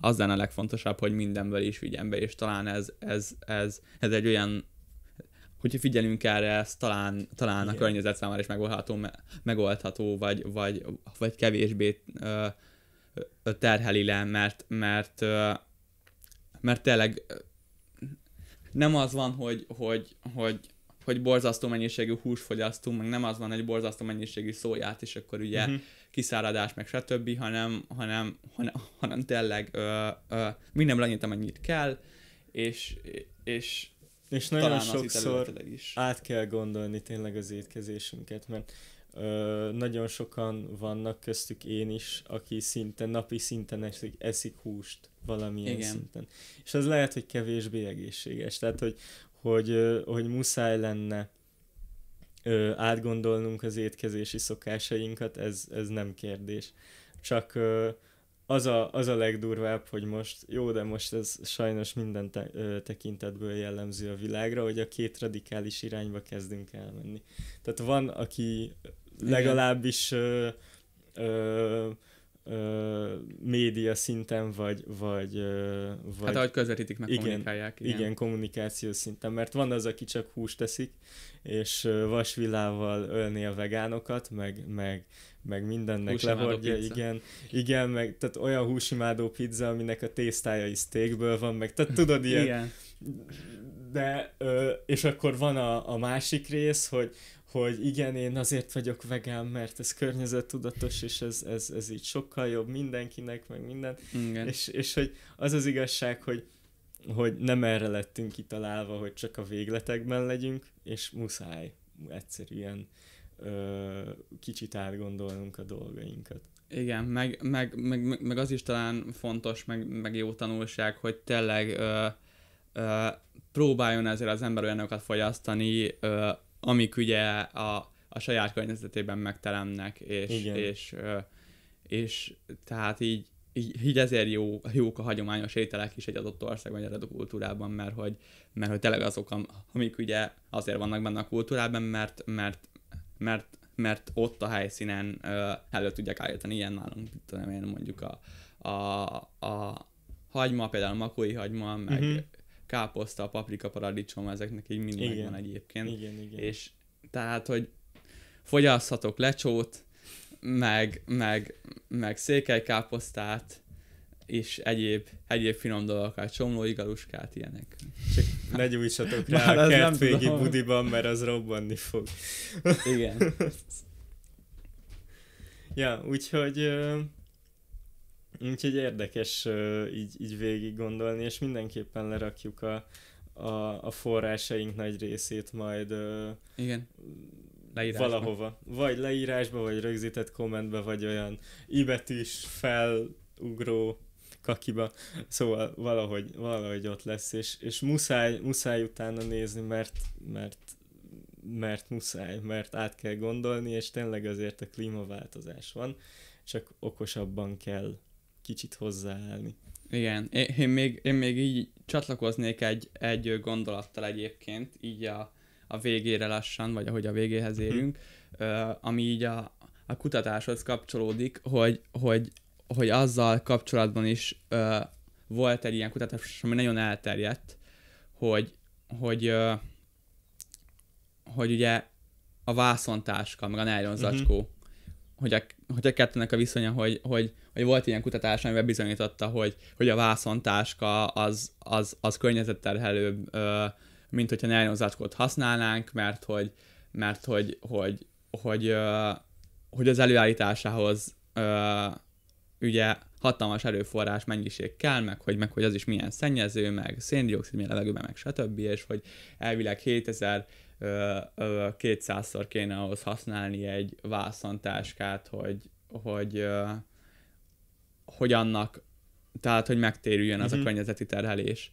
az lenne a legfontosabb, hogy mindenből is vigyen be, és talán ez, ez, ez, ez egy olyan hogyha figyelünk erre, ez talán, talán a környezet számára is megoldható, megoldható vagy, vagy, vagy kevésbé ö, terheli le, mert, mert, ö, mert tényleg nem az van, hogy, hogy, hogy, hogy borzasztó mennyiségű hús fogyasztunk, meg nem az van, hogy borzasztó mennyiségű szóját, és akkor ugye uh-huh. kiszáradás, meg stb., hanem, hanem, hanem, hanem tényleg ö, ö, mindenből annyit, amennyit kell, és, és és nagyon sokszor is. át kell gondolni tényleg az étkezésünket, mert ö, nagyon sokan vannak, köztük én is, aki szinte napi szinten eszik, eszik húst valamilyen Igen. szinten. És az lehet, hogy kevésbé egészséges. Tehát, hogy, hogy, hogy, hogy muszáj lenne ö, átgondolnunk az étkezési szokásainkat, ez, ez nem kérdés. Csak ö, az a, az a legdurvább, hogy most, jó, de most ez sajnos minden te, ö, tekintetből jellemző a világra, hogy a két radikális irányba kezdünk elmenni. Tehát van, aki legalábbis ö, ö, ö, média szinten, vagy, vagy, ö, vagy... Hát ahogy közvetítik, meg igen, kommunikálják. Igen. igen, kommunikáció szinten, mert van az, aki csak húst teszik, és vasvillával ölni a vegánokat, meg, meg meg mindennek húsimádó lehordja, pizza. igen, igen, meg tehát olyan húsimádó pizza, aminek a tésztája is steakből van, meg tehát tudod ilyen, igen. de, ö, és akkor van a, a másik rész, hogy, hogy igen, én azért vagyok vegán, mert ez környezettudatos, és ez, ez, ez így sokkal jobb mindenkinek, meg minden, igen. És, és hogy az az igazság, hogy hogy nem erre lettünk kitalálva, hogy csak a végletekben legyünk, és muszáj egyszerűen ö, kicsit átgondolnunk a dolgainkat. Igen, meg, meg, meg, meg az is talán fontos, meg, meg jó tanulság, hogy tényleg ö, ö, próbáljon ezért az ember olyanokat fogyasztani, ö, amik ugye a, a saját környezetében megteremnek, és, Igen. és, ö, és tehát így, így, így ezért jó, jók a hagyományos ételek is egy adott országban, egy adott kultúrában, mert hogy, mert hogy tényleg azok, am- amik ugye azért vannak benne a kultúrában, mert, mert, mert, mert ott a helyszínen ö, elő tudják állítani ilyen nálunk, tudom én, mondjuk a, a, a hagyma, például a makói hagyma, meg uh-huh. káposzta, paprika, paradicsom, ezeknek így mind Igen. megvan egyébként. Igen, igen. És tehát, hogy fogyaszthatok lecsót, meg, meg, meg székelykáposztát, és egyéb, egyéb finom dolgokat, csomlói galuskát, ilyenek. Csak, Ne gyújtsatok rá a kertvégi budiban, mert az robbanni fog. igen. Ja, úgyhogy úgyhogy érdekes így, így végig gondolni, és mindenképpen lerakjuk a, a, a forrásaink nagy részét majd Igen. Leírásba. valahova. Vagy leírásba, vagy rögzített kommentbe, vagy olyan ibetűs felugró kakiba. Szóval valahogy, valahogy ott lesz, és, és muszáj, muszáj utána nézni, mert, mert, mert muszáj, mert át kell gondolni, és tényleg azért a klímaváltozás van, csak okosabban kell kicsit hozzáállni. Igen, én, még, én még így csatlakoznék egy, egy gondolattal egyébként, így a, a végére lassan, vagy ahogy a végéhez érünk, ö, ami így a, a kutatáshoz kapcsolódik, hogy, hogy, hogy azzal kapcsolatban is ö, volt egy ilyen kutatás, ami nagyon elterjedt, hogy, hogy, ö, hogy ugye a vászontáska, meg a nylon zacskó, uh-huh. hogy, a, hogy a kettőnek a viszonya, hogy, hogy, hogy volt ilyen kutatás, amiben bizonyította, hogy, hogy a vászontáska az, az, az környezetterhelőbb, ö, mint hogyha nylon zacskót használnánk, mert hogy, mert hogy, hogy, hogy, ö, hogy az előállításához ö, ugye hatalmas erőforrás mennyiség kell, meg hogy, meg hogy az is milyen szennyező, meg széndiokszid milyen levegőben, meg stb. És hogy elvileg 7000 ö, ö, 200-szor kéne ahhoz használni egy vászontáskát, hogy, hogy, hogy annak, tehát, hogy megtérüljön az Mhm. a környezeti terhelés.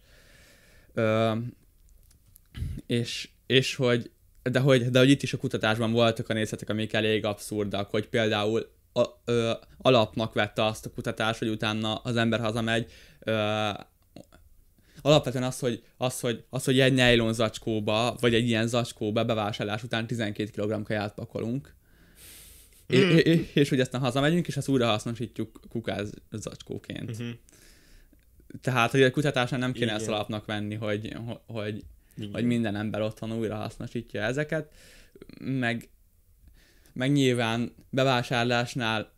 Ö, és, és hogy, de hogy, de hogy itt is a kutatásban voltak a nézetek, amik elég abszurdak, hogy például a, ö, alapnak vette azt a kutatás, hogy utána az ember hazamegy, ö, alapvetően az, hogy, az, hogy, az, hogy egy nylon zacskóba, vagy egy ilyen zacskóba bevásárlás után 12 kg kaját pakolunk, Hmm. és, és, és hogy aztán hazamegyünk, és azt újra hasznosítjuk kukáz zacskóként. Uh-huh. Tehát, hogy a kutatásán nem kéne Igen. ezt alapnak venni, hogy, ho- hogy, Igen. hogy minden ember otthon újra hasznosítja ezeket, meg, meg nyilván bevásárlásnál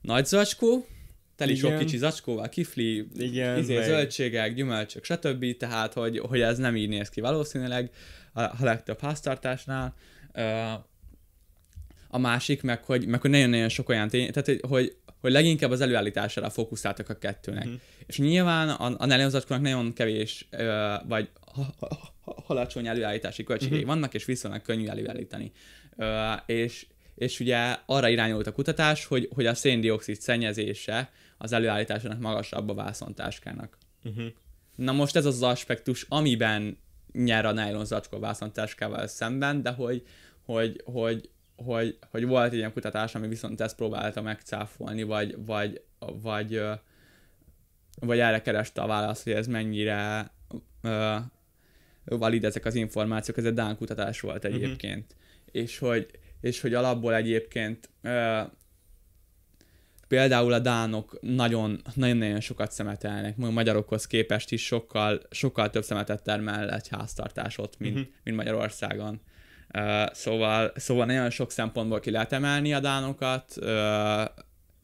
nagy zacskó, teli sok kicsi zacskóval, kifli, Igen, izé, meg- zöldségek, gyümölcsök, stb. Tehát, hogy, hogy ez nem így néz ki valószínűleg a, a legtöbb háztartásnál. A másik, meg hogy, meg hogy nagyon-nagyon sok olyan tény, tehát hogy, hogy, hogy leginkább az előállítására fókuszáltak a kettőnek. Mhm. És nyilván a, a nylonzacskónak nagyon kevés, ö, vagy alacsony előállítási költségei Mhm. vannak, és viszonylag könnyű előállítani. Ö, és, és ugye arra irányult a kutatás, hogy, hogy a széndiokszid szennyezése az előállításának magasabb a vászontáskának. Uh-huh. Na most ez az az aspektus, amiben nyer a nylon zacskó vászontáskával szemben, de hogy, hogy, hogy, hogy, hogy volt egy ilyen kutatás, ami viszont ezt próbálta megcáfolni, vagy, vagy, vagy, vagy erre kereste a választ, hogy ez mennyire ö, valid ezek az információk, ez egy Dán kutatás volt egyébként. Uh-huh. És, hogy, és hogy alapból egyébként ö, például a dánok nagyon, nagyon-nagyon sokat szemetelnek, a magyarokhoz képest is sokkal, sokkal több szemetet termel egy háztartás ott, mint, uh-huh. mint Magyarországon. Uh, szóval, szóval nagyon sok szempontból ki lehet emelni a dánokat, uh,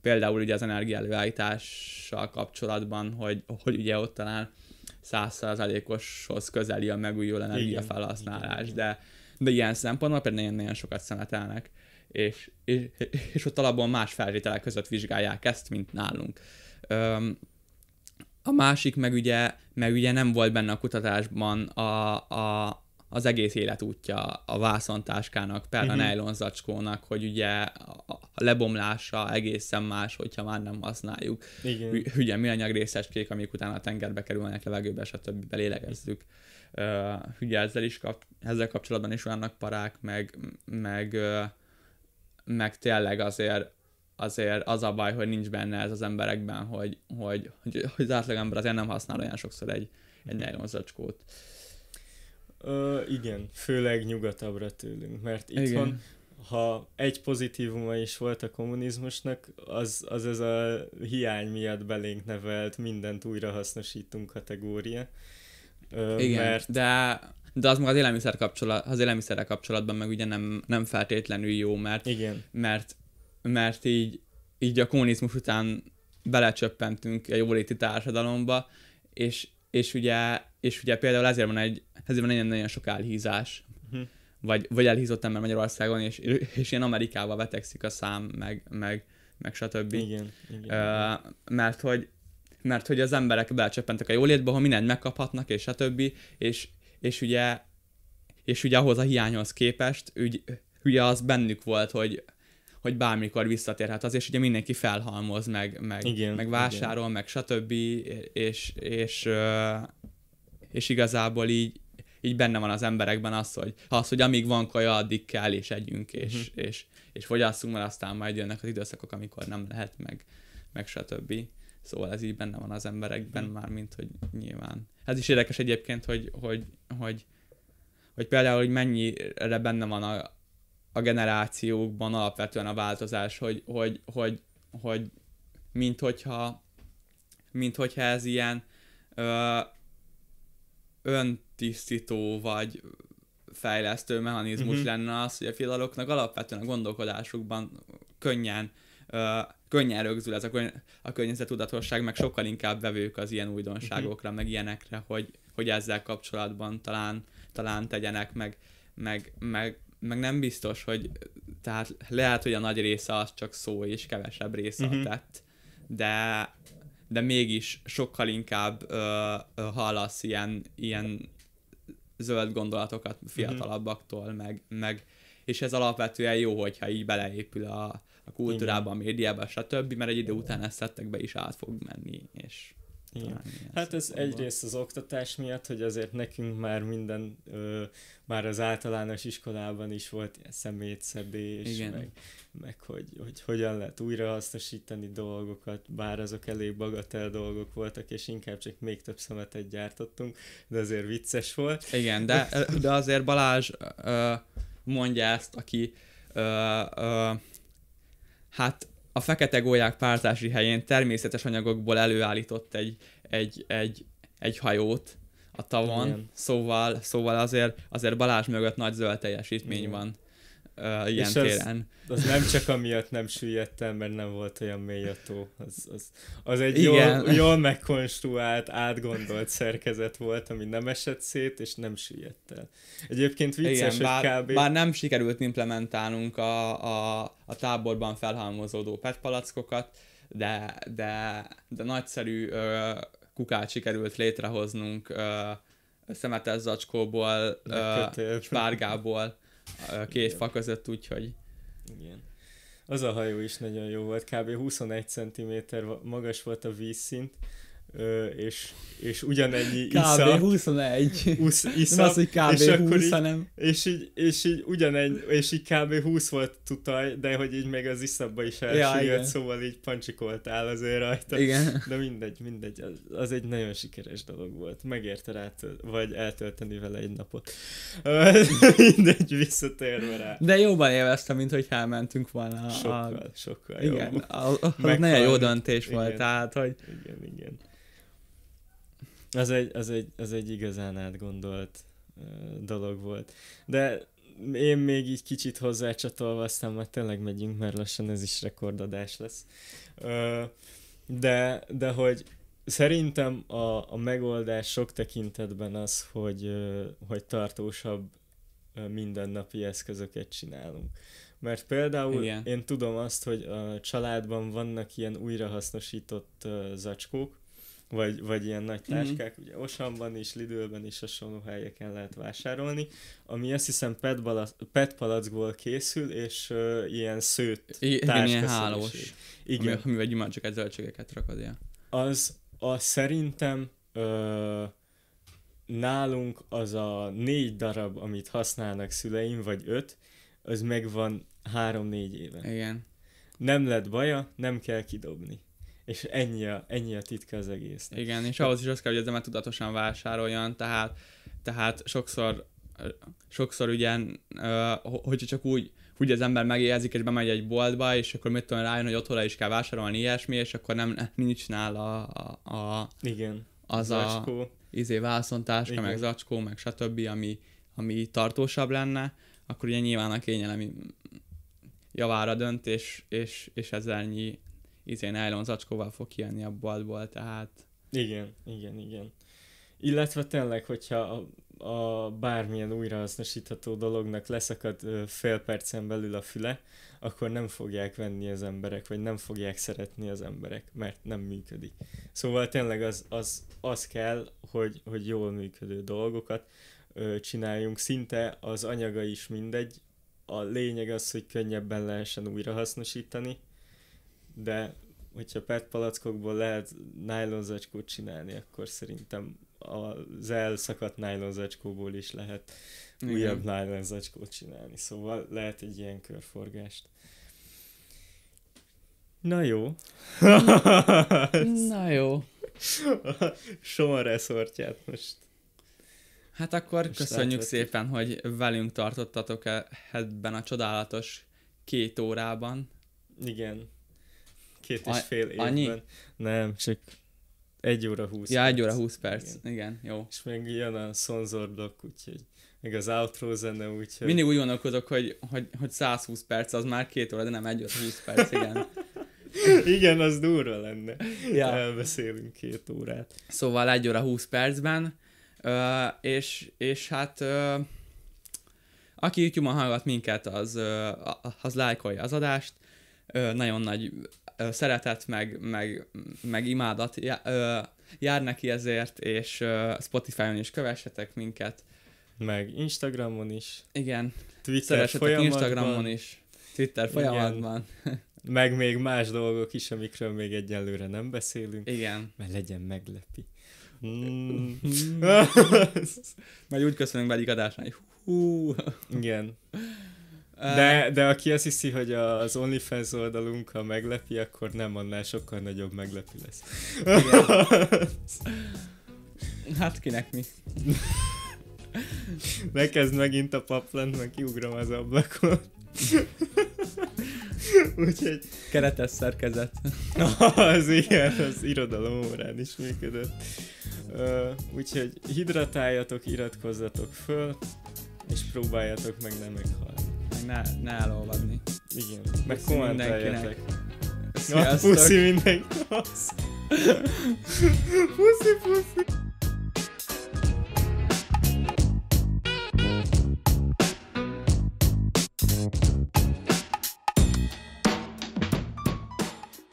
például ugye az energiaelőállítással kapcsolatban, hogy, hogy ugye ott talán százszázalékoshoz közeli a megújuló energiafelhasználás, de, de ilyen szempontból pedig nagyon-nagyon sokat szemetelnek, és, és, és ott alapból más feltételek között vizsgálják ezt, mint nálunk. Öm, a másik meg ugye, meg ugye nem volt benne a kutatásban a, a, az egész életútja a vászontáskának, per a Mhm. nylon zacskónak, hogy ugye a, lebomlása egészen más, hogyha már nem használjuk. Igen. Ugye műanyag részecskék, amik utána a tengerbe kerülnek, levegőbe, stb. belélegezzük. Uh, ugye ezzel is kap, ezzel kapcsolatban is vannak parák, meg, meg, meg tényleg azért azért az a baj, hogy nincs benne ez az emberekben, hogy, hogy, hogy, hogy az átlagember azért nem használ olyan sokszor egy, egy nylon zacskót. Ö, igen, főleg nyugatabbra tőlünk, mert itthon, ha egy pozitívuma is volt a kommunizmusnak, az, az ez a hiány miatt belénk nevelt mindent újrahasznosítunk kategória. Ö, Igen, Mert de, de az meg az élelmiszer kapcsolat, az élelmiszerrel kapcsolatban meg ugye nem, nem feltétlenül jó, mert, igen, mert, mert így, így a kommunizmus után belecsöppentünk egy jóléti társadalomba, és, és, ugye, és ugye például ezért van egy, ezért van egy nagyon sok elhízás, Mhm. vagy, vagy elhízott ember Magyarországon, és, és ilyen Amerikába vetekszik a szám, meg, meg, meg stb. igen, igen. Ö, mert hogy mert hogy az emberek belecsöppentek a jólétbe, ahol mindent megkaphatnak, és stb. És, és ugye és ugye ahhoz a hiányhoz képest, ügy, ugye az bennük volt, hogy hogy bármikor visszatérhet az, és ugye mindenki felhalmoz, meg, meg, Igen, meg vásárol, meg stb. És, és, és igazából így, így benne van az emberekben az, hogy, az, hogy amíg van kaja, addig kell, és együnk, és, uh-huh. és, és fogyasszunk, mert aztán majd jönnek az időszakok, amikor nem lehet, meg, meg stb. Szóval ez így benne van az emberekben Mhm. már, mint hogy nyilván. Ez is érdekes egyébként, hogy, hogy, hogy, hogy például, hogy mennyire benne van a, a generációkban alapvetően a változás, hogy, hogy, hogy, hogy mint hogyha, mint hogyha ez ilyen ö, öntisztító vagy fejlesztő mechanizmus uh-huh. lenne az, hogy a fiataloknak alapvetően a gondolkodásukban könnyen, könnyen rögzül ez a, könny- a környezetudatosság, meg sokkal inkább vevők az ilyen újdonságokra, uh-huh. meg ilyenekre, hogy, hogy ezzel kapcsolatban talán, talán tegyenek, meg, meg, meg, meg nem biztos, hogy tehát lehet, hogy a nagy része az csak szó, és kevesebb része Mhm. uh-huh. tett, de, de mégis sokkal inkább ö, ö, hallasz ilyen, ilyen zöld gondolatokat fiatalabbaktól, meg, meg és ez alapvetően jó, hogyha így beleépül a, a kultúrába, a médiába, stb., mert egy idő után ezt szettekbe is át fog menni, és Igen. Hát ez szempontból. egyrészt az oktatás miatt, hogy azért nekünk már minden, ö, már az általános iskolában is volt szemétszedés, Igen. meg, meg hogy, hogy hogyan lehet újrahasznosítani dolgokat, bár azok elég bagatel dolgok voltak, és inkább csak még több szemetet gyártottunk, de azért vicces volt. Igen, de, de azért Balázs ö, mondja ezt, aki ö, ö, hát a fekete gólyák párzási helyén természetes anyagokból előállított egy, egy, egy, egy hajót a tavon, Igen. szóval, szóval azért, azért Balázs mögött nagy zöld teljesítmény Igen. van ö, ilyen És az- téren. Az nem csak amiatt nem süllyedt el, mert nem volt olyan mély a tó. Az, az, az egy Igen. jól, jól megkonstruált, átgondolt szerkezet volt, ami nem esett szét, és nem süllyedt el. Egyébként vicces, Igen, hogy bár, kb. bár nem sikerült implementálnunk a, a, a táborban felhalmozódó PET palackokat, de, de, de nagyszerű ö, kukát sikerült létrehoznunk ö, szemetes zacskóból, ö, spárgából, ö, két Igen. fa között, úgyhogy Igen. Az a hajó is nagyon jó volt, kb. 21 cm magas volt a vízszint, és, és ugyanennyi iszap, 21. usz, Nem iszap az, hogy kb. és akkor 20, így- hanem... És így, és így ugyanegy, és így kb. 20 volt tutaj, de hogy így meg az iszabba is elsüllyedt, igen. szóval így pancsikoltál azért rajta. Igen. De mindegy, mindegy, az, az egy nagyon sikeres dolog volt. Megérte rá, vagy eltölteni vele egy napot. Mindegy, visszatérve rá. De jobban élveztem, mint hogy elmentünk volna. a- Sokkal, sokkal igen, jobb. az, az nagyon jó döntés volt, Igen. tehát, hogy Igen, igen. Az egy, az egy, az egy igazán átgondolt uh, dolog volt. De én még így kicsit hozzácsatolva, aztán már tényleg megyünk, mert lassan ez is rekordadás lesz. Uh, de, de hogy szerintem a, a megoldás sok tekintetben az, hogy, uh, hogy tartósabb mindennapi eszközöket csinálunk. Mert például Igen. én tudom azt, hogy a családban vannak ilyen újrahasznosított uh, zacskók, vagy, vagy ilyen nagy táskák, mm-hmm. ugye Osamban is, Lidlben is hasonló helyeken lehet vásárolni, ami azt hiszem PET, balac, PET palackból készül, és uh, ilyen szőtt Igen, ilyen hálós, Igen. amivel gyümölcsöket, zöldségeket rakod ilyen. Az, az szerintem uh, nálunk az a négy darab, amit használnak szüleim, vagy öt, az megvan három-négy éve. Igen. Nem lett baja, nem kell kidobni. És ennyi a, ennyi a titka az egész. Igen, és ahhoz is az kell, hogy az ember tudatosan vásároljon, tehát, tehát sokszor, sokszor ugye, hogyha csak úgy, úgy az ember megérzik, és bemegy egy boltba, és akkor mit tudom rájön, hogy otthonra is kell vásárolni ilyesmi, és akkor nem, nincs nála a, a, Igen. az zacskó. a izé vászontáska, Igen. meg zacskó, meg stb., ami, ami tartósabb lenne, akkor ugye nyilván a kényelemi javára dönt, és, és, és ezernyi izé nylon zacskóval fog kijönni a boltból, tehát... Igen, igen, igen. Illetve tényleg, hogyha a, a bármilyen újrahasznosítható dolognak leszakad ö, fél percen belül a füle, akkor nem fogják venni az emberek, vagy nem fogják szeretni az emberek, mert nem működik. Szóval tényleg az, az, az kell, hogy, hogy jól működő dolgokat ö, csináljunk. Szinte az anyaga is mindegy. A lényeg az, hogy könnyebben lehessen újrahasznosítani, de hogyha PET palackokból lehet nylon zacskót csinálni, akkor szerintem az elszakadt nylon zacskóból is lehet Igen. újabb nylon zacskót csinálni. Szóval lehet egy ilyen körforgást. Na jó. Na jó. Soma reszortját most. Hát akkor most köszönjük láthatjuk. szépen, hogy velünk tartottatok -e ebben a csodálatos két órában. Igen. Két és fél évben. Annyi? Nem, csak egy óra húsz Ja, perc. egy óra húsz perc. Igen, Igen jó. És még jön a szonzorblokk, úgyhogy meg az outro zene, úgyhogy... Mindig úgy gondolkodok, hogy, hogy, hogy 120 perc, az már két óra, de nem egy óra 20 perc, igen. igen, az durva lenne. Ja. Elbeszélünk két órát. Szóval egy óra 20 percben, ö, és, és hát ö, aki YouTube-on hallgat minket, az, az lájkolja az adást, nagyon nagy szeretet, meg, meg, meg imádat jár neki ezért, és Spotify-on is kövessetek minket. Meg Instagramon is. Igen. Twitter folyamatban. Instagramon is. Twitter folyamatban. Meg még más dolgok is, amikről még egyelőre nem beszélünk. Igen. Mert legyen meglepi. Mm. Majd úgy köszönünk be egyik adásnál, hogy hú. Igen. De, de aki azt hiszi, hogy az OnlyFans oldalunk, ha meglepi, akkor nem, annál sokkal nagyobb meglepi lesz. hát kinek mi? Ne kezd megint a paplent, meg kiugrom az ablakon. Úgyhogy... Keretes szerkezet. az igen, az irodalom órán is működött. Uh, úgyhogy hidratáljatok, iratkozzatok föl, és próbáljatok meg nem meghalni meg ne, ne elolvadni. Igen, meg kommenteljetek. Puszi mindenkinek. puszi, puszi.